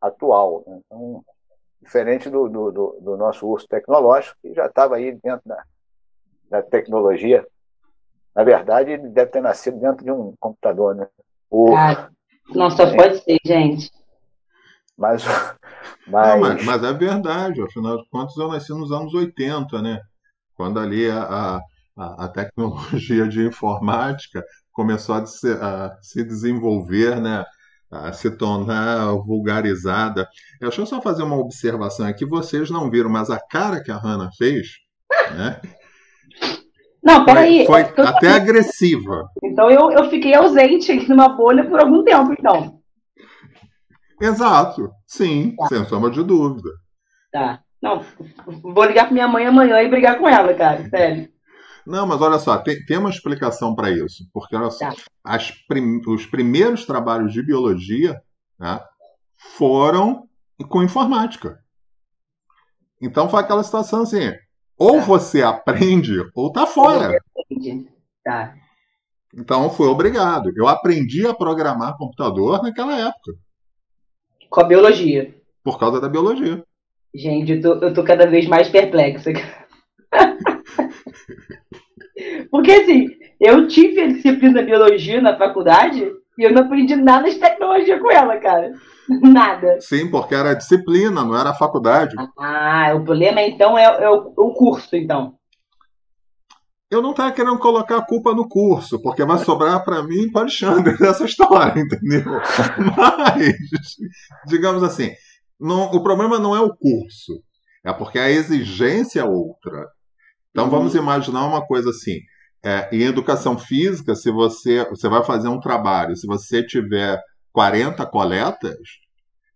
atual. Né? Então, diferente do, do, do, nosso urso tecnológico, que já estava aí dentro da, da tecnologia. Na verdade, ele deve ter nascido dentro de um computador, né? O... Ah, não, só *laughs* pode ser, gente. Mas, mas... Não, mas, mas é verdade, afinal de contas, eu nasci nos anos 80, né? quando ali a, a, a tecnologia de informática começou a se, a se desenvolver, né? a se tornar vulgarizada. Deixa eu só fazer uma observação aqui. Vocês não viram, mas a cara que a Hannah fez, né? Não, peraí. Foi, foi até eu... agressiva. Então eu, eu fiquei ausente numa bolha por algum tempo, então. Exato. Sim, tá. sem sombra de dúvida. Tá. Não, vou ligar para minha mãe amanhã e brigar com ela, cara, sério. Não, mas olha só, tem, tem uma explicação para isso. Porque olha só, tá. prim, os primeiros trabalhos de biologia né, foram com informática. Então foi aquela situação assim: ou tá. você aprende, ou tá fora. Tá. Então fui obrigado. Eu aprendi a programar computador naquela época. Com a biologia. por causa da biologia. Gente, eu tô, eu tô cada vez mais perplexa. *laughs* Porque assim, eu tive a disciplina biologia na faculdade e eu não aprendi nada de tecnologia com ela, cara. *laughs* Nada. Sim, porque era disciplina, não era faculdade. Ah, o problema então é, é o, o curso, então. Eu não estava querendo colocar a culpa no curso, porque vai sobrar para mim para Alexandre *laughs* essa história, entendeu? *laughs* Mas, digamos assim, não, o problema não é o curso, é porque a exigência é outra. Então uhum. vamos imaginar uma coisa assim. É, em educação física, se você, você vai fazer um trabalho, se você tiver 40 coletas,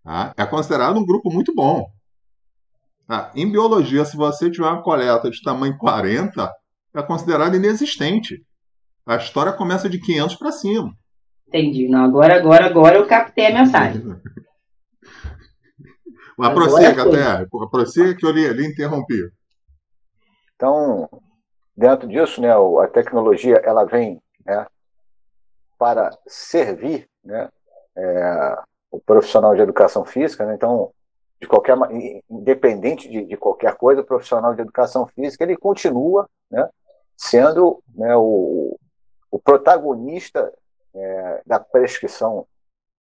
tá, é considerado um grupo muito bom. Tá? Em biologia, se você tiver uma coleta de tamanho 40, é considerado inexistente. A história começa de 500 para cima. Entendi. Não, agora, agora, agora eu captei a mensagem. *laughs* Mas prossiga, até. Prossiga que eu lhe, lhe interrompi. Então, dentro disso, né, a tecnologia ela vem né, para servir né, é, o profissional de educação física. Né, então, de qualquer independente de, de, qualquer coisa, o profissional de educação física ele continua né, sendo né, o, o, protagonista é, da prescrição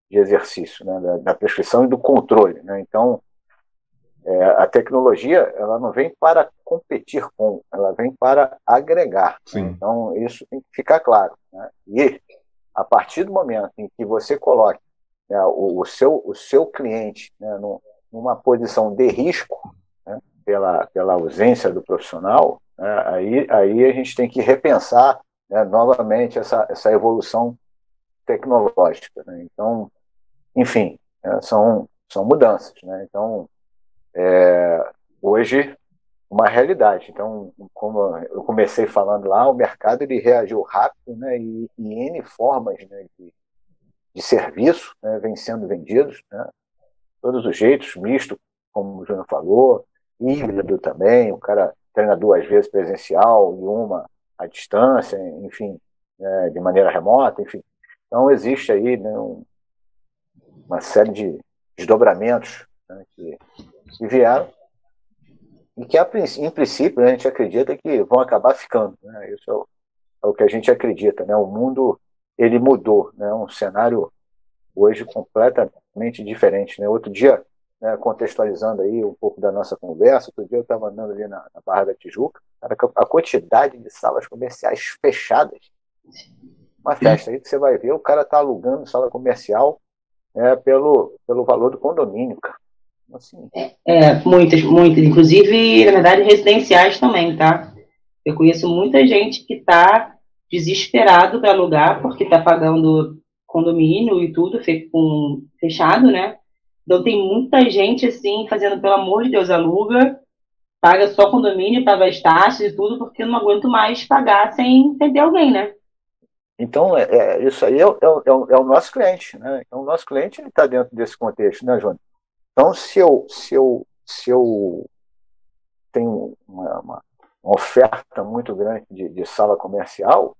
de exercício, né, da, da, prescrição e do controle. Né? Então, é, a tecnologia ela não vem para competir com, ela vem para agregar. Né? Então, isso tem que ficar claro. Né? E, a partir do momento em que você coloque né, o, o, seu, o seu cliente né, no, numa posição de risco, né, pela, pela ausência do profissional, né, aí, aí a gente tem que repensar né, novamente essa, essa evolução tecnológica. Né? Então, enfim, né, são, são mudanças. Né? Então, é, hoje, uma realidade. Então, como eu comecei falando lá, o mercado ele reagiu rápido né, e, e N formas né, de, de serviço né, vêm sendo vendidos, né, todos os jeitos, misto, como o Júnior falou, híbrido também, o cara treina duas vezes presencial e uma à distância, enfim, né, de maneira remota, enfim. Então existe aí né, um, uma série de desdobramentos né, que, que, vieram e que, a, em princípio, né, a gente acredita que vão acabar ficando. Né, isso é o, é o, que a gente acredita. Né, o mundo ele mudou, né, um cenário hoje completamente diferente. Outro dia, né, contextualizando aí um pouco da nossa conversa, outro dia eu estava andando ali na, na, Barra da Tijuca, a quantidade de salas comerciais fechadas, uma festa aí que você vai ver, o cara está alugando sala comercial é, pelo, pelo valor do condomínio, cara. Assim. É, é, muitas, muitas, inclusive, na verdade, residenciais também, tá? Eu conheço muita gente que está desesperado para alugar, porque está pagando condomínio e tudo com, fechado, né? Então tem muita gente assim fazendo, pelo amor de Deus, aluga, paga só condomínio, paga as taxas e tudo, porque eu não aguento mais pagar sem ter alguém, né? Então, é, é isso aí é, é, é, o, é, o nosso cliente, né? Então, o nosso cliente está dentro desse contexto, né, Júnior? Então, se eu, se eu, se eu tenho uma, uma, uma oferta muito grande de, de, sala comercial,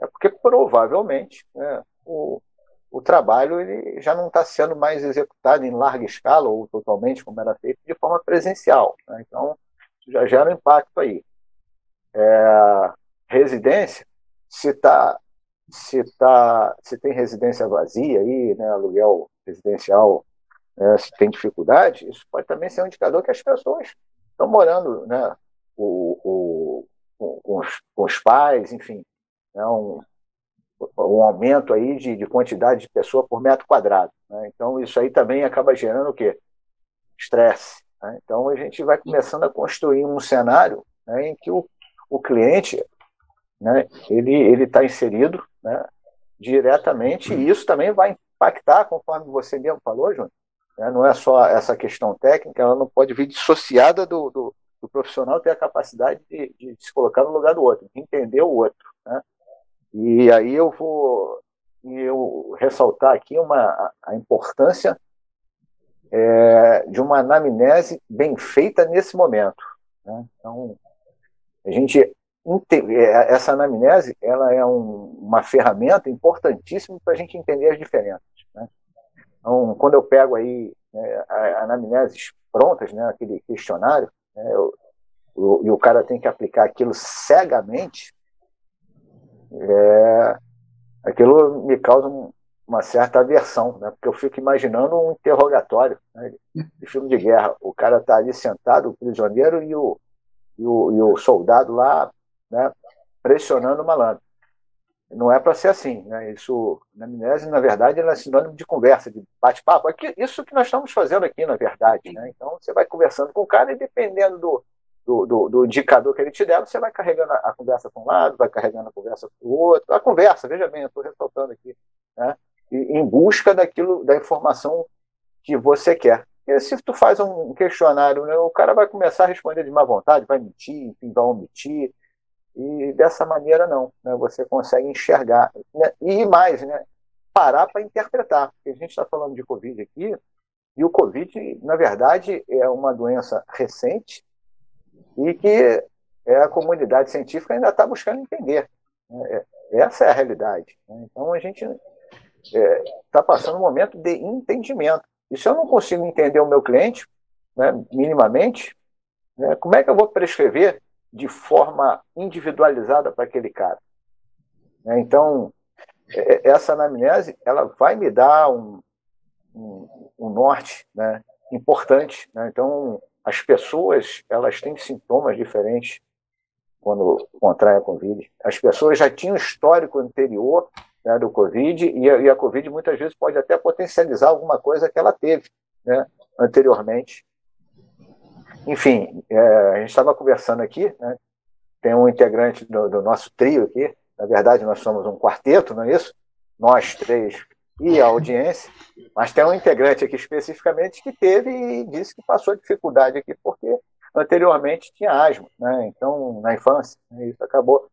é porque provavelmente né, o, o trabalho ele já não está sendo mais executado em larga escala ou totalmente como era feito de forma presencial. Né? Então, já gera um impacto aí. É, residência, se tá, se tá, se tem residência vazia aí, né, aluguel residencial, né, se tem dificuldade, isso pode também ser um indicador que as pessoas estão morando, né, o, o, com, os, com os pais, enfim, é um, um aumento aí de, de quantidade de pessoa por metro quadrado. Né? Então, isso aí também acaba gerando o quê? Estresse. Né? Então, a gente vai começando a construir um cenário né, em que o, o cliente né, ele está inserido né, diretamente e isso também vai impactar, conforme você mesmo falou, Júnior. Né? Não é só essa questão técnica, ela não pode vir dissociada do, do, do profissional ter a capacidade de, de, se colocar no lugar do outro, de entender o outro. E aí eu vou eu ressaltar aqui uma, a importância é, de uma anamnese bem feita nesse momento. Né? Então, a gente é, essa anamnese ela é um, uma ferramenta importantíssima para a gente entender as diferenças. Né? Então, quando eu pego aí né, anamneses prontas, né, aquele questionário, né, eu, o, e o cara tem que aplicar aquilo cegamente, é, aquilo me causa um, uma certa aversão, né? porque eu fico imaginando um interrogatório né? de filme de guerra. O cara está ali sentado, o prisioneiro, e o, e o, e o soldado lá né? pressionando o malandro. Não é para ser assim. Né? Isso, na amnésia, na verdade, é sinônimo de conversa, de bate-papo. Isso que nós estamos fazendo aqui, na verdade. Né? Então, você vai conversando com o cara e, dependendo do, do, do, do, indicador que ele te der, você vai carregando a, conversa para um lado, vai carregando a conversa para o outro. A conversa, veja bem, eu estou ressaltando aqui, né? E, em busca daquilo, da informação que você quer. E se tu faz um questionário, né, o cara vai começar a responder de má vontade, vai mentir, enfim, vai omitir. E dessa maneira não, né, você consegue enxergar. Né, e mais, né, parar para interpretar. Porque a gente está falando de Covid aqui, e o Covid, na verdade, é uma doença recente, e que é, a comunidade científica ainda está buscando entender. Né? É, essa é a realidade. Né? Então a gente está é, tá passando um momento de entendimento. E se eu não consigo entender o meu cliente, né, minimamente, né, como é que eu vou prescrever de forma individualizada para aquele cara? Né? Então, é, essa anamnese ela vai me dar um, um, um norte importante. Então, as pessoas elas têm sintomas diferentes quando contraem a Covid. As pessoas já tinham histórico anterior né, do Covid e a, e a, Covid muitas vezes pode até potencializar alguma coisa que ela teve né, anteriormente. Enfim, é, a gente estava conversando aqui, né, tem um integrante do, do nosso trio aqui, na verdade nós somos um quarteto, não é isso? Nós três e a audiência, mas tem um integrante aqui especificamente que teve e disse que passou dificuldade aqui porque anteriormente tinha asma, né? então na infância, né? isso acabou.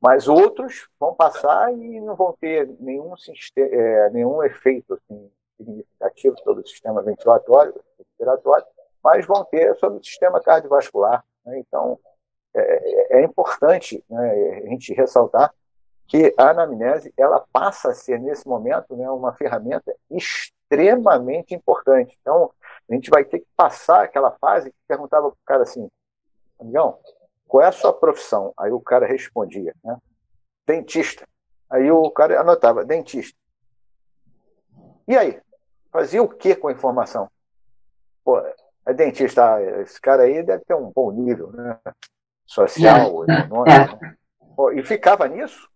Mas outros vão passar e não vão ter nenhum, é, nenhum efeito assim, significativo sobre o sistema ventilatório, respiratório, mas vão ter sobre o sistema cardiovascular. Né? Então, é, é importante né, a gente ressaltar que a anamnese ela passa a ser, nesse momento, né, uma ferramenta extremamente importante. Então, a gente vai ter que passar aquela fase que perguntava para o cara assim, amigão, qual é a sua profissão? Aí o cara respondia, né? dentista. Aí o cara anotava, dentista. E aí? Fazia o que com a informação? Pô, é dentista, ah, esse cara aí deve ter um bom nível, né? Social, é, econômico. É. Pô, e ficava nisso.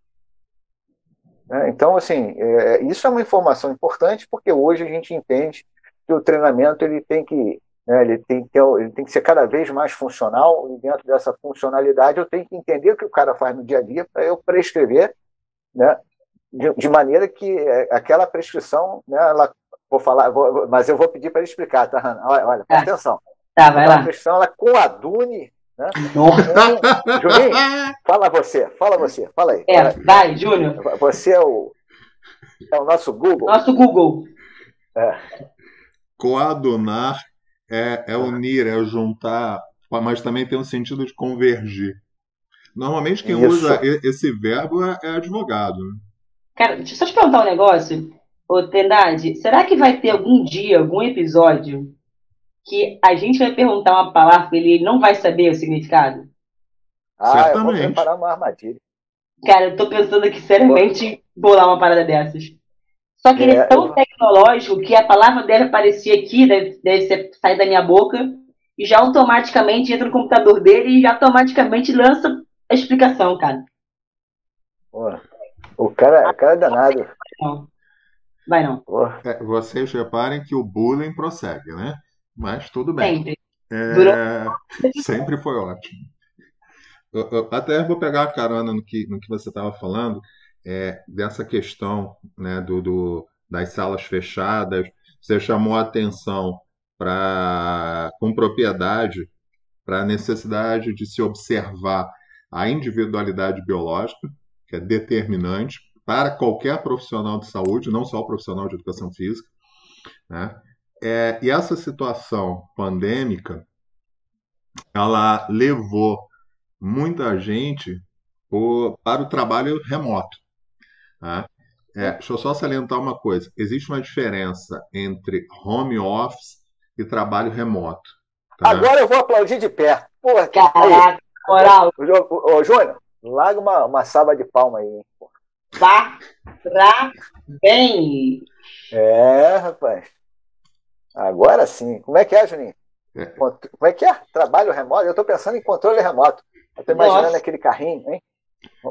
Né? Então, assim, é, isso é uma informação importante porque hoje a gente entende que o treinamento ele tem que né, ele, tem que ter, ele tem que ser cada vez mais funcional e dentro dessa funcionalidade eu tenho que entender o que o cara faz no dia a dia para eu prescrever né, de, de, maneira que é, aquela prescrição, né, ela, vou falar, vou, mas eu vou pedir para ele explicar, tá, Hanna? Olha, olha presta é. atenção. Tá, vai lá. prescrição ela coadune né? Juninho, fala você, fala você, fala aí. É, vai, Júnior. Você é o, é o nosso Google. Nosso Google. É. Coadunar é, é unir, é juntar, mas também tem um sentido de convergir. Normalmente quem Isso. usa esse verbo é, é advogado. Cara, deixa eu só te perguntar um negócio. Ô, Trindade, será que vai ter algum dia, algum episódio que a gente vai perguntar uma palavra e ele não vai saber o significado? Ah, Certamente. eu vou preparar uma armadilha. Cara, eu tô pensando aqui seriamente em bolar uma parada dessas. Só que é, ele é tão eu... tecnológico que a palavra deve aparecer aqui, deve, deve ser, sair da minha boca, e já automaticamente entra no computador dele e já automaticamente lança a explicação, cara. Pô, o cara, o cara é danado. Não. Vai não. É, vocês reparem que o bullying prossegue, né? Mas tudo bem. Sempre. É... *laughs* Sempre foi ótimo. Eu, eu, até vou pegar a carona no que, no que você estava falando, é, dessa questão né, do, do, das salas fechadas. Você chamou a atenção para com propriedade para a necessidade de se observar a individualidade biológica, que é determinante para qualquer profissional de saúde, não só o profissional de educação física. Né? É, e essa situação pandêmica, ela levou muita gente por, para o trabalho remoto. Tá? É, deixa eu só salientar uma coisa. Existe uma diferença entre home office e trabalho remoto. Tá? Agora eu vou aplaudir de pé. Porra, Caraca, moral. Ô, ô, Júnior, larga uma, uma salva de palma aí. bem. É, rapaz. Agora sim. Como é que é, Juninho? É. Como é que é? Trabalho remoto? Eu estou pensando em controle remoto. Eu estou imaginando Nossa. aquele carrinho, hein?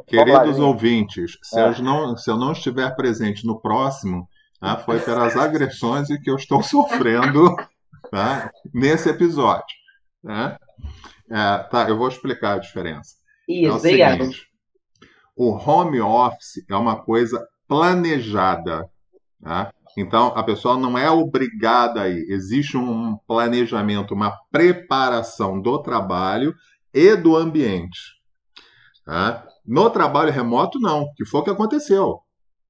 Queridos lá, ouvintes, se, é. eu não, se eu não estiver presente no próximo, tá, foi pelas agressões que eu estou *laughs* sofrendo tá, nesse episódio. Né? É, tá, eu vou explicar a diferença. Isso, é o obrigado. Seguinte, o home office é uma coisa planejada. Tá? Então, a pessoa não é obrigada aí. Existe um planejamento, uma preparação do trabalho e do ambiente. Tá? No trabalho remoto, não, que foi o que aconteceu.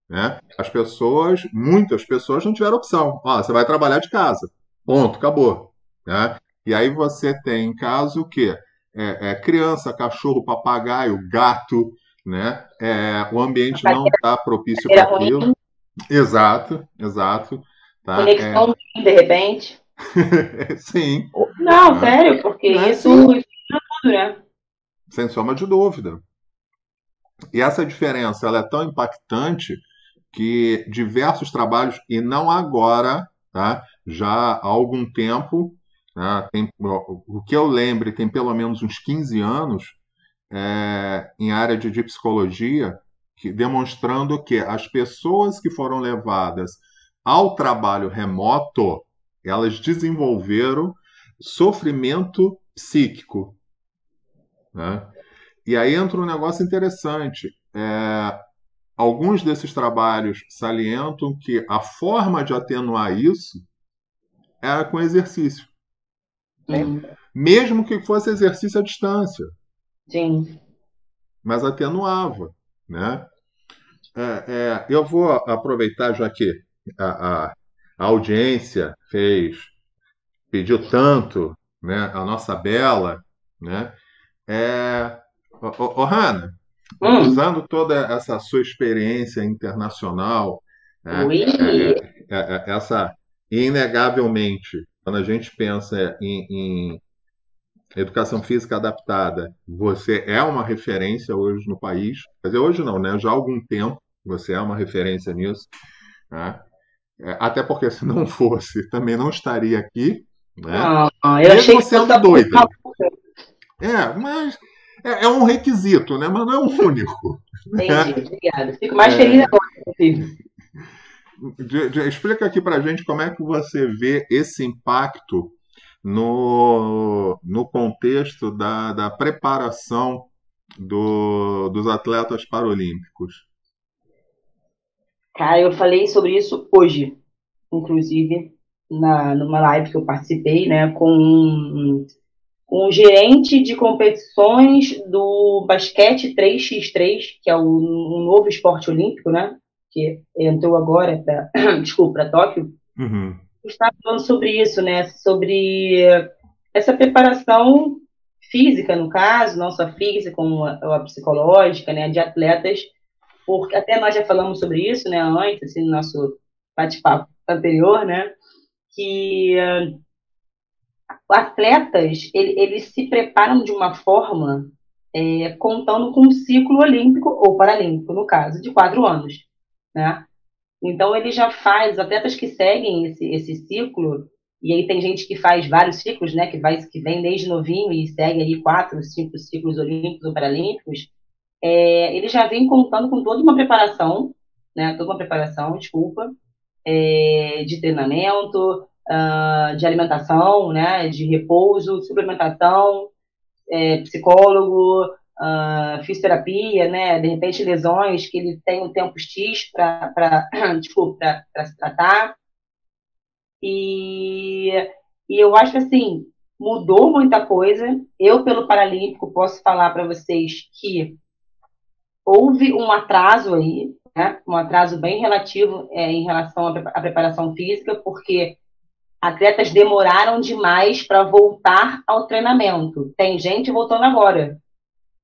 Né? As pessoas, muitas pessoas não tiveram opção. Ó, você vai trabalhar de casa. Ponto, acabou. Né? E aí você tem em casa o quê? É, é, criança, cachorro, papagaio, gato, né? É, o ambiente não está propício para aquilo. Exato, exato. Tá? Conexão é... de repente. *laughs* Sim. Não, né? sério, porque é, isso, isso tudo, né? Sem sombra de dúvida. E essa diferença ela é tão impactante que diversos trabalhos, e não agora, tá? já há algum tempo, né? tem, o que eu lembre, tem pelo menos uns 15 anos, é, em área de, de psicologia, que, demonstrando que as pessoas que foram levadas ao trabalho remoto, elas desenvolveram sofrimento psíquico. Né? E aí entra um negócio interessante. É, alguns desses trabalhos salientam que a forma de atenuar isso era com exercício. Sim. Mesmo que fosse exercício à distância. Sim. Mas atenuava. Né? É, é, eu vou aproveitar, já que a, a, a audiência fez, pediu tanto né, a nossa Bela, né? É, Ô, Hanna, hum. usando toda essa sua experiência internacional, né, é, é, é, essa inegavelmente, quando a gente pensa em, em, educação física adaptada, você é uma referência hoje no país. Quer dizer, hoje não, né? Já há algum tempo você é uma referência nisso. Né? É, até porque se não fosse, *laughs* também não estaria aqui. Né? Ah, eu Mesmo achei sendo doida. É, mas é, é, um requisito, né? mas não é um único. Entendi, *laughs* obrigada. Fico mais é... feliz agora, inclusive. *laughs* Explica aqui para gente como é que você vê esse impacto no, no contexto da, da preparação do, dos atletas paralímpicos. Cara, eu falei sobre isso hoje, inclusive, na, numa live que eu participei, né, com um gerente de competições do basquete 3x3, que é um, um novo esporte olímpico, né? Que entrou agora para, *clears throat* desculpa, para Tóquio. Uhum. Estava falando sobre isso, né? Sobre essa preparação física, no caso, não só física, como a, a psicológica, né? De atletas, porque até nós já falamos sobre isso, né? Antes, assim, no nosso bate-papo anterior, né? Que atletas ele, eles se preparam de uma forma é, contando com um ciclo olímpico ou paralímpico, no caso, de quatro anos. Né? Então, ele já faz, os atletas que seguem esse, esse ciclo, e aí tem gente que faz vários ciclos, né, que, vai, que vem desde novinho e segue aí quatro, cinco ciclos olímpicos ou paralímpicos, é, ele já vem contando com toda uma preparação, né, toda uma preparação, desculpa, é, de treinamento, uh, de alimentação, né, de repouso, suplementação, é, psicólogo, uh, fisioterapia, né, de repente lesões que ele tem um tempo X para *clears throat* se tratar. E, e eu acho assim, mudou muita coisa. Eu, pelo Paralímpico, posso falar para vocês que houve um atraso aí, né, um atraso bem relativo é, em relação à preparação física, porque atletas demoraram demais para voltar ao treinamento. Tem gente voltando agora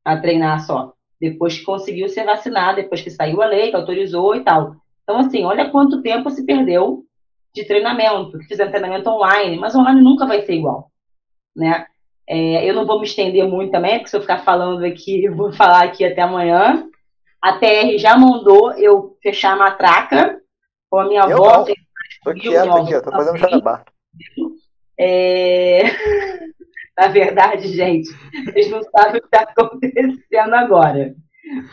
a treinar só, depois que conseguiu ser vacinado, depois que saiu a lei, que autorizou e tal. Então, assim, olha quanto tempo se perdeu de treinamento, que fizeram treinamento online, mas online nunca vai ser igual, né? É, eu não vou me estender muito também, porque se eu ficar falando aqui, *laughs* eu vou falar aqui até amanhã. A TR já mandou eu fechar a matraca com a minha eu avó. Tô tô fazendo jabá. É... *laughs* Na verdade, gente, vocês não sabem o que está acontecendo agora.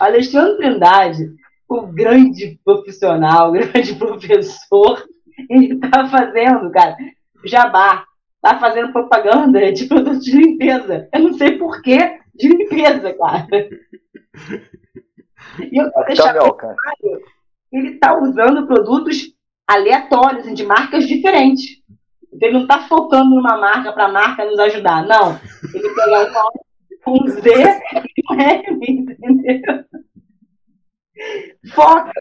Alexandre Trindade, o grande profissional, o grande *laughs* professor, ele está fazendo, cara, jabá, está fazendo propaganda de produtos de limpeza. Eu não sei porquê de limpeza, cara. E eu vou deixar claro, ele está usando produtos aleatórios, de marcas diferentes. Então, ele não está focando numa marca para a marca nos ajudar. Não. Ele pega um, um Z e um M, entendeu? Foca,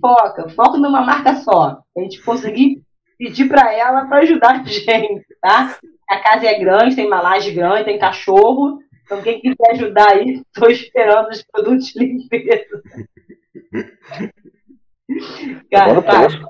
foca, foca numa marca só. A gente conseguir pedir para ela para ajudar a gente, tá? A casa é grande, tem uma laje grande, tem cachorro. Então, quem quiser ajudar aí, estou esperando os produtos de limpeza. Cara, cara,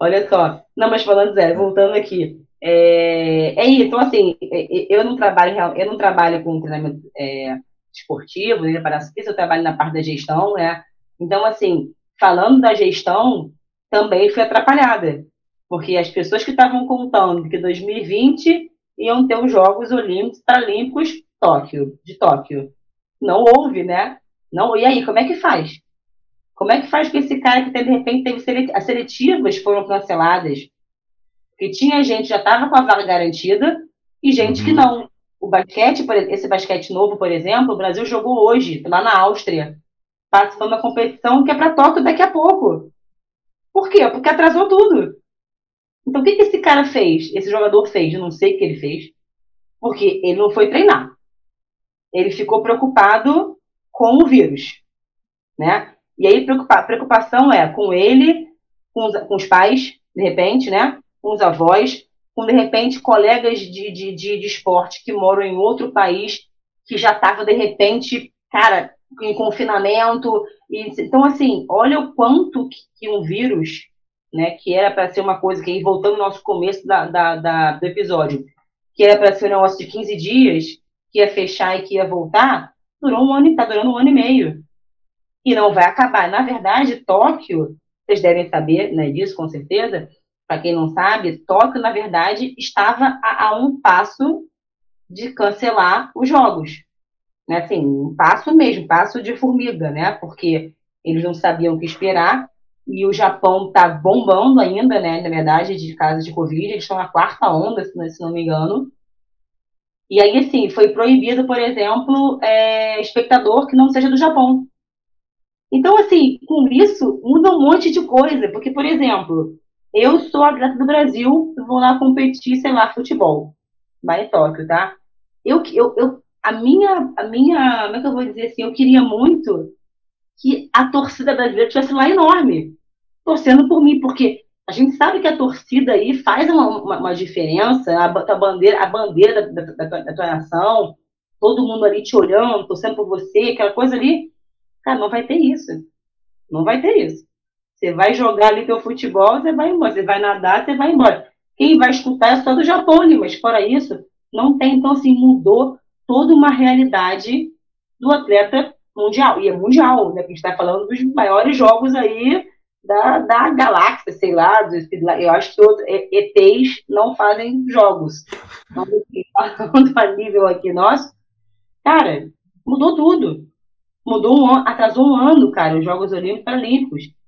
olha só. Não, mas falando sério, voltando aqui. É, é isso, então assim, é, é, eu não trabalho, eu não trabalho com treinamento é, esportivo, nem para isso, eu trabalho na parte da gestão, né? Então, assim, falando da gestão, também fui atrapalhada, porque as pessoas que estavam contando que 2020 iam ter os Jogos Olímpicos Paralímpicos Tóquio, de Tóquio. Não houve, né? Não, e aí, como é que faz? Como é que faz com esse cara que de repente teve as seletivas foram canceladas? Porque tinha gente que já estava com a vaga garantida e gente uhum. que não. O basquete, esse basquete novo, por exemplo, o Brasil jogou hoje, lá na Áustria, participando da competição que é para Tóquio daqui a pouco. Por quê? Porque atrasou tudo. Então, o que, que esse cara fez? Esse jogador fez? Eu não sei o que ele fez. Porque ele não foi treinar. Ele ficou preocupado com o vírus. Né? E aí, a preocupação é com ele, com os, com os pais, de repente, né? Com os avós, com de repente colegas de, de, de, de esporte que moram em outro país, que já estava de repente, cara, em confinamento. E, então, assim, olha o quanto que, que um vírus, né, que era para ser uma coisa, que voltando ao nosso começo da, da, da do episódio, que era para ser um negócio de 15 dias, que ia fechar e que ia voltar, durou um ano, está durando um ano e meio. E não vai acabar. Na verdade, Tóquio, vocês devem saber né, disso, com certeza, para quem não sabe, Tóquio, na verdade, estava a, a, um passo de cancelar os jogos. Né? Assim, um passo mesmo, passo de formiga, né? Porque eles não sabiam o que esperar e o Japão está bombando ainda, né? Na verdade, de casos de Covid, eles estão na quarta onda, se não me engano. E aí, assim, foi proibido, por exemplo, é, espectador que não seja do Japão. Então, assim, com isso, muda um monte de coisa. Porque, por exemplo, eu sou atleta do Brasil, vou lá competir, sei lá, futebol. Vai em Tóquio, tá? Eu, eu, eu, a minha, a minha, como é que eu vou dizer assim? Eu queria muito que a torcida brasileira estivesse lá enorme, torcendo por mim, porque a gente sabe que a torcida aí faz uma, uma, uma diferença, a, a, bandeira, a bandeira da, da, da, da tua nação, todo mundo ali te olhando, torcendo por você, aquela coisa ali. Cara, não vai ter isso. Não vai ter isso. Você vai jogar ali teu futebol, você vai embora. Você vai nadar, você vai embora. Quem vai escutar é só do Japão mas fora isso, não tem. Então, assim, mudou toda uma realidade do atleta mundial. E é mundial, né? A gente está falando dos maiores jogos aí da, da galáxia, sei lá. Eu acho que outro, ETs não fazem jogos. Então, *laughs* falando a nível aqui nosso, cara, mudou tudo. Mudou um ano, atrasou um ano, cara, os Jogos Olímpicos Paralímpicos.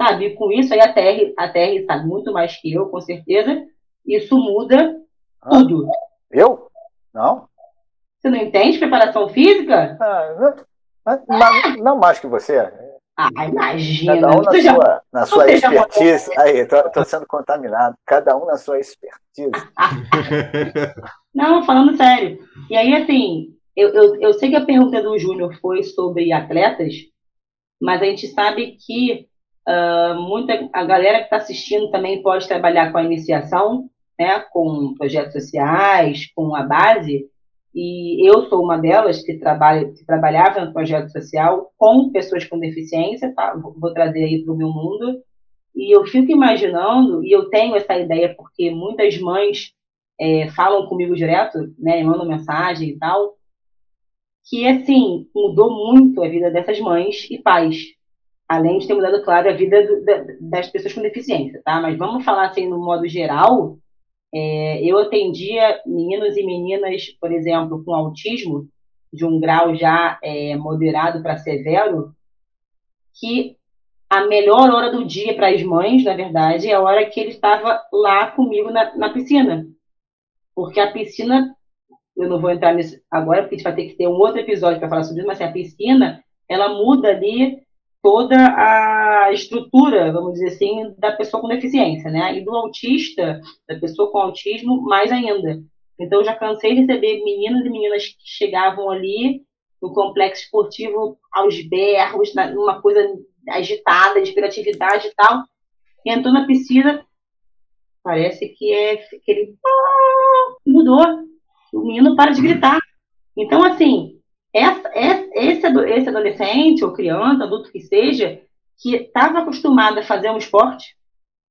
Sabe? E com isso aí a TR, a sabe muito mais que eu, com certeza. Isso muda ah, tudo. Eu? Não. Você não entende preparação física? Ah, não, não, não, mais que você. Ah, imagina. Cada um na você sua, já, na sua expertise. Aí, tô, tô, sendo contaminado. Cada um na sua expertise. *laughs* não, falando sério. E aí, assim, eu, eu, eu sei que a pergunta do Júnior foi sobre atletas, mas a gente sabe que Uh, muita, a galera que está assistindo também pode trabalhar com a iniciação, né, com projetos sociais, com a base, e eu sou uma delas que, trabalha, que trabalhava no projeto social com pessoas com deficiência, tá? vou, trazer aí para o meu mundo, E eu fico imaginando, e eu tenho essa ideia porque muitas mães é, falam comigo direto, né, mandam mensagem e tal, que assim mudou muito a vida dessas mães e pais, além de ter mudado, claro, a vida do, da, das pessoas com deficiência, tá? Mas vamos falar assim no modo geral. É, eu atendia meninos e meninas, por exemplo, com autismo de um grau já é, moderado para severo, que a melhor hora do dia para as mães, na verdade, é a hora que ele estava lá comigo na, na piscina. Porque a piscina, eu não vou entrar nisso agora, porque a gente vai ter que ter um outro episódio para falar sobre isso, mas assim, a piscina, ela muda ali toda a estrutura, vamos dizer assim, da pessoa com deficiência, né? E do autista, da pessoa com autismo, mais ainda. Então, já cansei de receber meninos e meninas que chegavam ali no complexo esportivo aos berros, numa coisa agitada, de criatividade e tal. E entrou na piscina, parece que é aquele. Ah, mudou. O menino para de gritar. Então, assim, essa, esse, esse adolescente, ou criança, adulto que seja, que estava acostumado a fazer um esporte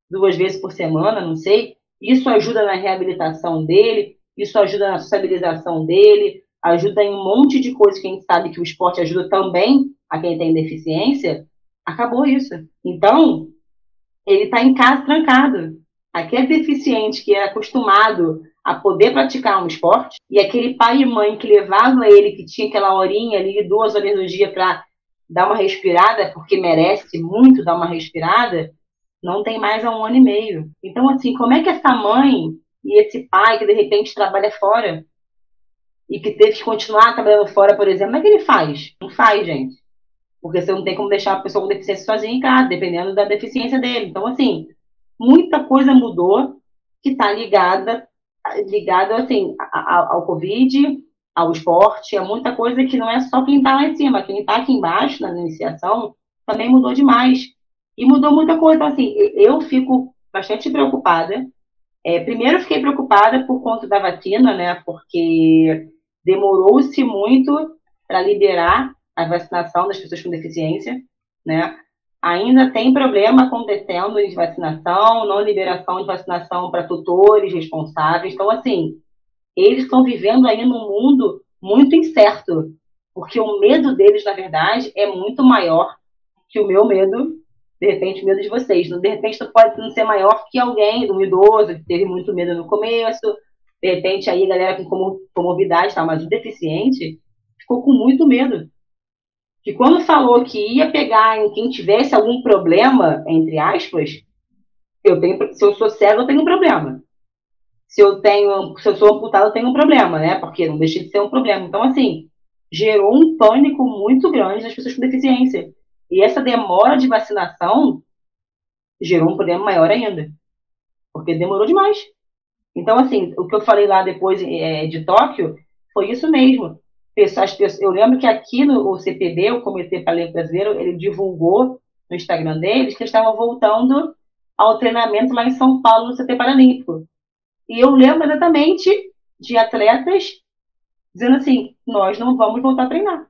duas vezes por semana, não sei, isso ajuda na reabilitação dele, isso ajuda na sociabilização dele, ajuda em um monte de coisas que a gente sabe que o esporte ajuda também a quem tem deficiência, acabou isso. Então, ele está em casa trancado. Aquele deficiente que é acostumado a poder praticar um esporte, e aquele pai e mãe que levavam ele, que tinha aquela horinha ali, duas horas no dia para dar uma respirada, porque merece muito dar uma respirada, não tem mais há um ano e meio. Então, assim, como é que essa mãe e esse pai que de repente trabalha fora e que teve que continuar trabalhando fora, por exemplo, como é que ele faz? Não faz, gente. Porque você não tem como deixar a pessoa com deficiência sozinha em casa, dependendo da deficiência dele. Então, assim, muita coisa mudou que está ligada, ligada assim, ao, Covid, ao esporte, a muita coisa que não é só quem está lá em cima, quem está aqui embaixo na iniciação também mudou demais. E mudou muita coisa. Assim, eu fico bastante preocupada. É, primeiro, fiquei preocupada por conta da vacina, né? Porque demorou-se muito para liberar a vacinação das pessoas com deficiência, né? Ainda tem problema acontecendo de vacinação, não liberação de vacinação para tutores responsáveis. Então, assim, eles estão vivendo aí num mundo muito incerto, porque o medo deles, na verdade, é muito maior que o meu medo, de repente, o medo de vocês. De repente, pode não ser maior que alguém, do idoso, que teve muito medo no começo, de repente, aí galera com comorbidade, tá, mas o deficiente ficou com muito medo que quando falou que ia pegar em quem tivesse algum problema, entre aspas, eu tenho, se eu sou cego, eu tenho um problema. Se eu tenho, se eu sou amputado, eu tenho um problema, né? Porque não deixa de ser um problema. Então, assim, gerou um pânico muito grande nas pessoas com deficiência. E essa demora de vacinação gerou um problema maior ainda. Porque demorou demais. Então, assim, o que eu falei lá depois é, de Tóquio foi isso mesmo pessoas, eu lembro que aqui no CPB, o Comitê Paralímpico Brasileiro, ele divulgou no Instagram deles que estavam voltando ao treinamento lá em São Paulo, no CT Paralímpico. E eu lembro exatamente de atletas dizendo assim: nós não vamos voltar a treinar.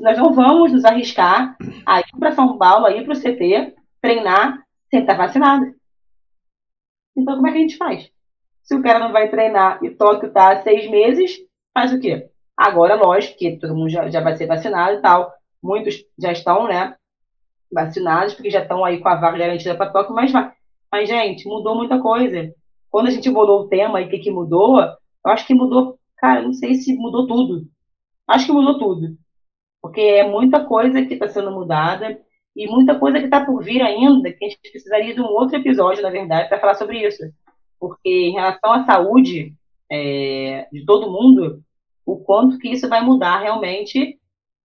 Nós não vamos nos arriscar a ir para São Paulo, a ir para o CT, treinar sem estar vacinado. Então, como é que a gente faz? Se o cara não vai treinar e Tóquio está há seis meses, Faz o quê? Agora, lógico que todo mundo já, já vai ser vacinado e tal. Muitos já estão, né, vacinados, porque já estão aí com a vaga garantida para Tóquio, mas, mas, gente, mudou muita coisa. Quando a gente bolou o tema e o que, que mudou, eu acho que mudou, cara, não sei se mudou tudo. Acho que mudou tudo. Porque é muita coisa que está sendo mudada e muita coisa que está por vir ainda, que a gente precisaria de um outro episódio, na verdade, para falar sobre isso. Porque em relação à saúde é, de todo mundo, o quanto que isso vai mudar realmente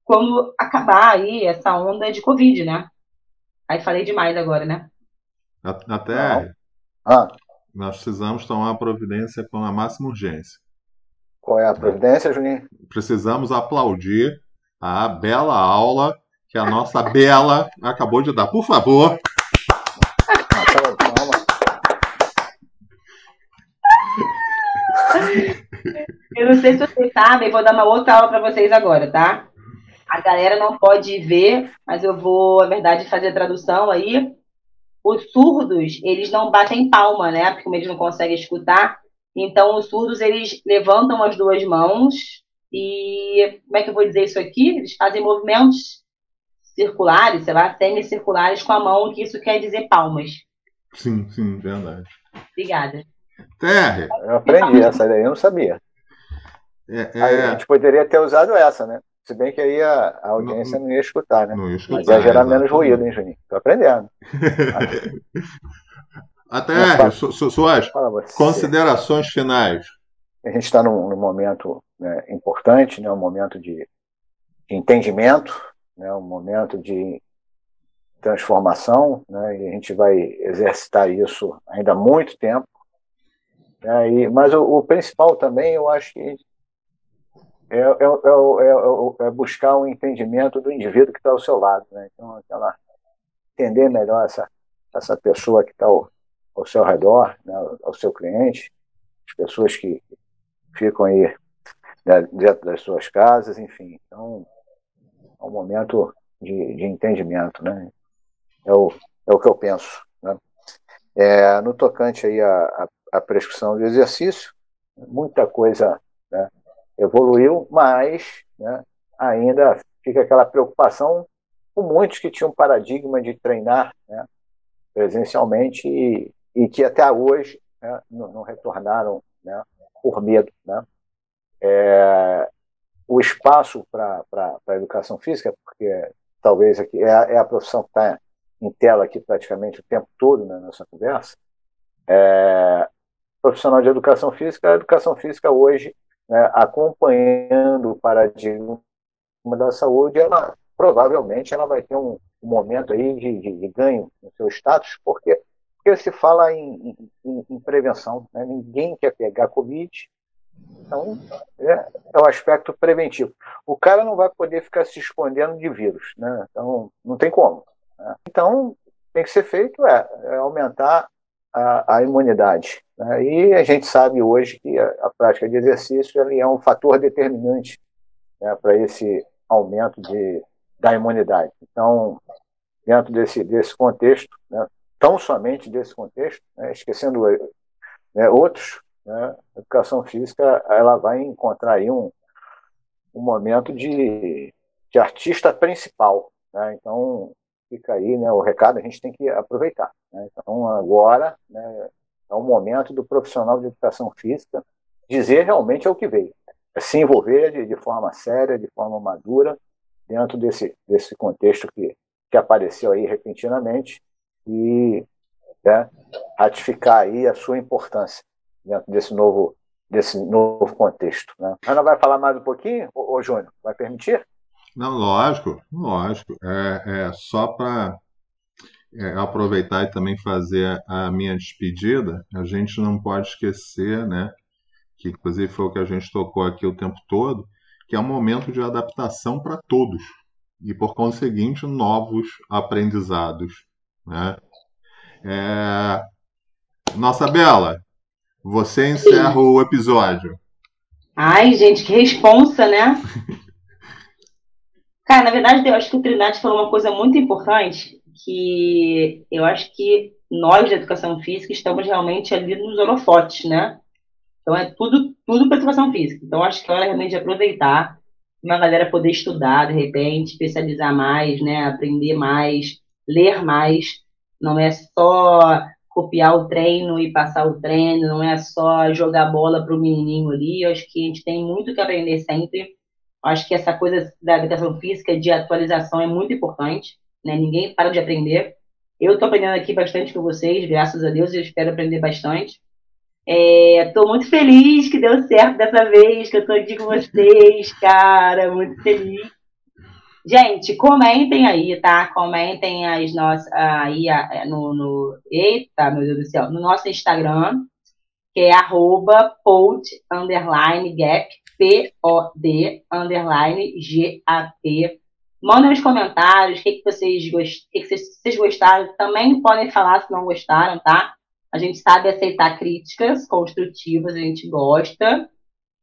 quando acabar aí essa onda de Covid, né? Aí falei demais agora, né? Até ah. nós precisamos tomar providência com a máxima urgência. Qual é a providência, Juninho? Precisamos aplaudir a bela aula que a nossa Bela acabou de dar. Por favor. *laughs* Eu não sei se vocês sabem, vou dar uma outra aula para vocês agora, tá? A galera não pode ver, mas eu vou, na verdade, fazer a tradução aí. os surdos, eles não batem palma, né? Porque como eles não conseguem escutar, então os surdos, eles levantam as duas mãos e, como é que eu vou dizer isso aqui? Eles fazem movimentos circulares, sei lá, semicirculares com a mão, que isso quer dizer palmas. Sim, sim, verdade. Obrigada. Terre. Eu aprendi essa daí, eu não sabia. É, Aí é, a gente poderia ter usado essa, né? Se bem que aí a, a audiência não, ia escutar, né? não ia escutar, Mas ia gerar menos ruído, hein, Juninho? Tô aprendendo. *laughs* Até, su, su, suas considerações finais. A gente está num, num momento né, importante, né? Um momento de, de entendimento, né? Um momento de transformação, né? E a gente vai exercitar isso ainda há muito tempo. E- mas o, o principal também, eu acho que é, é, é, é é buscar o entendimento do indivíduo que está ao seu lado, né? Então, aquela, entender melhor essa, essa pessoa que está ao, ao seu redor, né? ao seu cliente, as pessoas que ficam aí né, dentro das suas casas, enfim. Então, é um momento de, de entendimento, né? É o, é o que eu penso, né? É, no tocante aí à, à, à prescrição do exercício, muita coisa né, evoluiu, mas né, ainda fica aquela preocupação com muitos que tinham paradigma de treinar né, presencialmente e, e que até hoje né, não, não retornaram né, por medo. Né? É, o espaço para a educação física, porque talvez aqui é, a- é a profissão que está em tela aqui praticamente o tempo todo na nossa conversa, é, profissional de educação física, a educação física hoje, né, acompanhando o paradigma da saúde, ela provavelmente ela vai ter um, um momento aí de, de- de ganho no seu status, porque, porque se fala em, em- em prevenção, né? ninguém quer pegar Covid, então é, é o aspecto preventivo. O cara não vai poder ficar se escondendo de vírus, né? então não tem como. né? Então tem que ser feito é, é aumentar a, a imunidade. Né? E a gente sabe hoje que a, a prática de exercício é um fator determinante né, para esse aumento de, da imunidade. Então, dentro desse, desse contexto, né, tão somente desse contexto, né, esquecendo né, outros, né, a educação física ela vai encontrar aí um, um momento de, de artista principal. Né? Então, fica aí né, o recado, a gente tem que aproveitar. Né? Então, agora né, é o momento do profissional de educação física dizer realmente é o que veio. É se envolver de, de forma séria, de forma madura, dentro desse, desse contexto que, que apareceu aí repentinamente e né, ratificar aí a sua importância dentro desse novo, desse novo contexto. Né? Ana vai falar mais um pouquinho, ô, ô Júnior? Vai permitir? Não, lógico, lógico. É, é só para aproveitar e também fazer a minha despedida, a gente não pode esquecer, né, que inclusive foi o que a gente tocou aqui o tempo todo, que é um momento de adaptação para todos e, por conseguinte, novos aprendizados. Né? É... Nossa Bela, você encerra o episódio. Ai, gente, que responsa, né? *laughs* Cara, na verdade, eu acho que o Trindade falou uma coisa muito importante, que eu acho que nós da educação física estamos realmente ali nos holofotes, né? Então é tudo, tudo para educação física. Então acho que é hora realmente de aproveitar, uma galera poder estudar, de repente, especializar mais, né? Aprender mais, ler mais. Não é só copiar o treino e passar o treino, não é só jogar bola para o menininho ali. Eu acho que a gente tem muito que aprender sempre. Acho que essa coisa da educação física de atualização é muito importante, né? Ninguém para de aprender. Eu estou aprendendo aqui bastante com vocês, graças a Deus, e eu espero aprender bastante. Estou é, muito feliz que deu certo dessa vez, que eu estou aqui com vocês, *laughs* cara, muito feliz. Gente, comentem aí, tá? Comentem as nossas aí no, no, eita, meu Deus do céu, no nosso Instagram, que é arroba pod underline gap, P-O-D underline G-A-P. Mandem nos comentários o que, que, vocês, gost... que, que vocês gostaram. Também podem falar se não gostaram, tá? A gente sabe aceitar críticas construtivas, a gente gosta.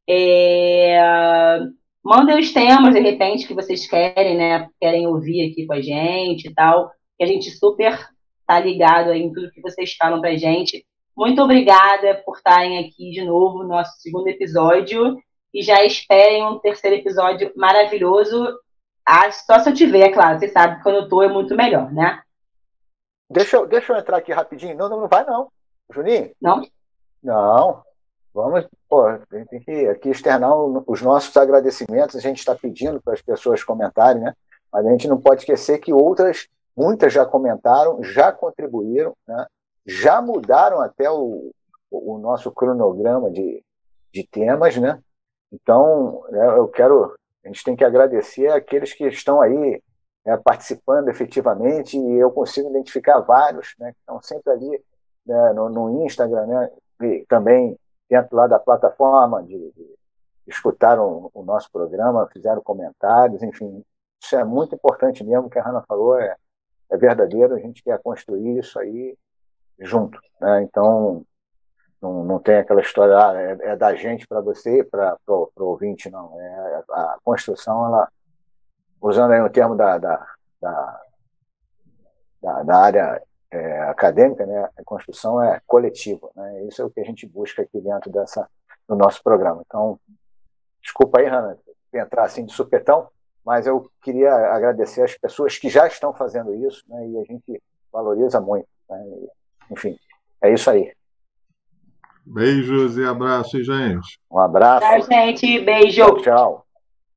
É... Mandem os temas, de repente, que vocês querem, né? Querem ouvir aqui com a gente e tal. Que a gente super tá ligado aí em tudo que vocês falam pra gente. Muito obrigada por estarem aqui de novo no nosso segundo episódio. E já esperem um terceiro episódio maravilhoso. Ah, só se eu tiver, é claro. Você sabe que quando eu tô é muito melhor, né? Deixa eu, deixa eu entrar aqui rapidinho. Não, não, não vai não. Juninho? Não? Não. Vamos, pô, tem que aqui externar os nossos agradecimentos. A gente está pedindo para as pessoas comentarem, né? Mas a gente não pode esquecer que outras, muitas já comentaram, já contribuíram, né? já mudaram até o, o nosso cronograma de, de temas, né? Então, né, eu quero, a gente tem que agradecer aqueles que estão aí né, participando efetivamente, e eu consigo identificar vários, né, que estão sempre ali né, no, no, Instagram, né, e também dentro lá da plataforma de, de escutaram o nosso programa, fizeram comentários, enfim, isso é muito importante mesmo, o que a Hanna falou é, é verdadeiro, a gente quer construir isso aí junto, né? Então, não, não tem aquela história, ah, é, é, da gente para você, para o ouvinte, não. É, a construção, ela, usando aí o termo da, da, da, da, da área é, acadêmica, né, a construção é coletiva. Né? Isso é o que a gente busca aqui dentro dessa, do nosso programa. Então, desculpa aí, Hanna, entrar assim de supetão, mas eu queria agradecer as pessoas que já estão fazendo isso, né, e a gente valoriza muito. Né, enfim, é isso aí. Beijos e abraços, gente. Um abraço. Tchau, gente. Beijo. Tchau. tchau.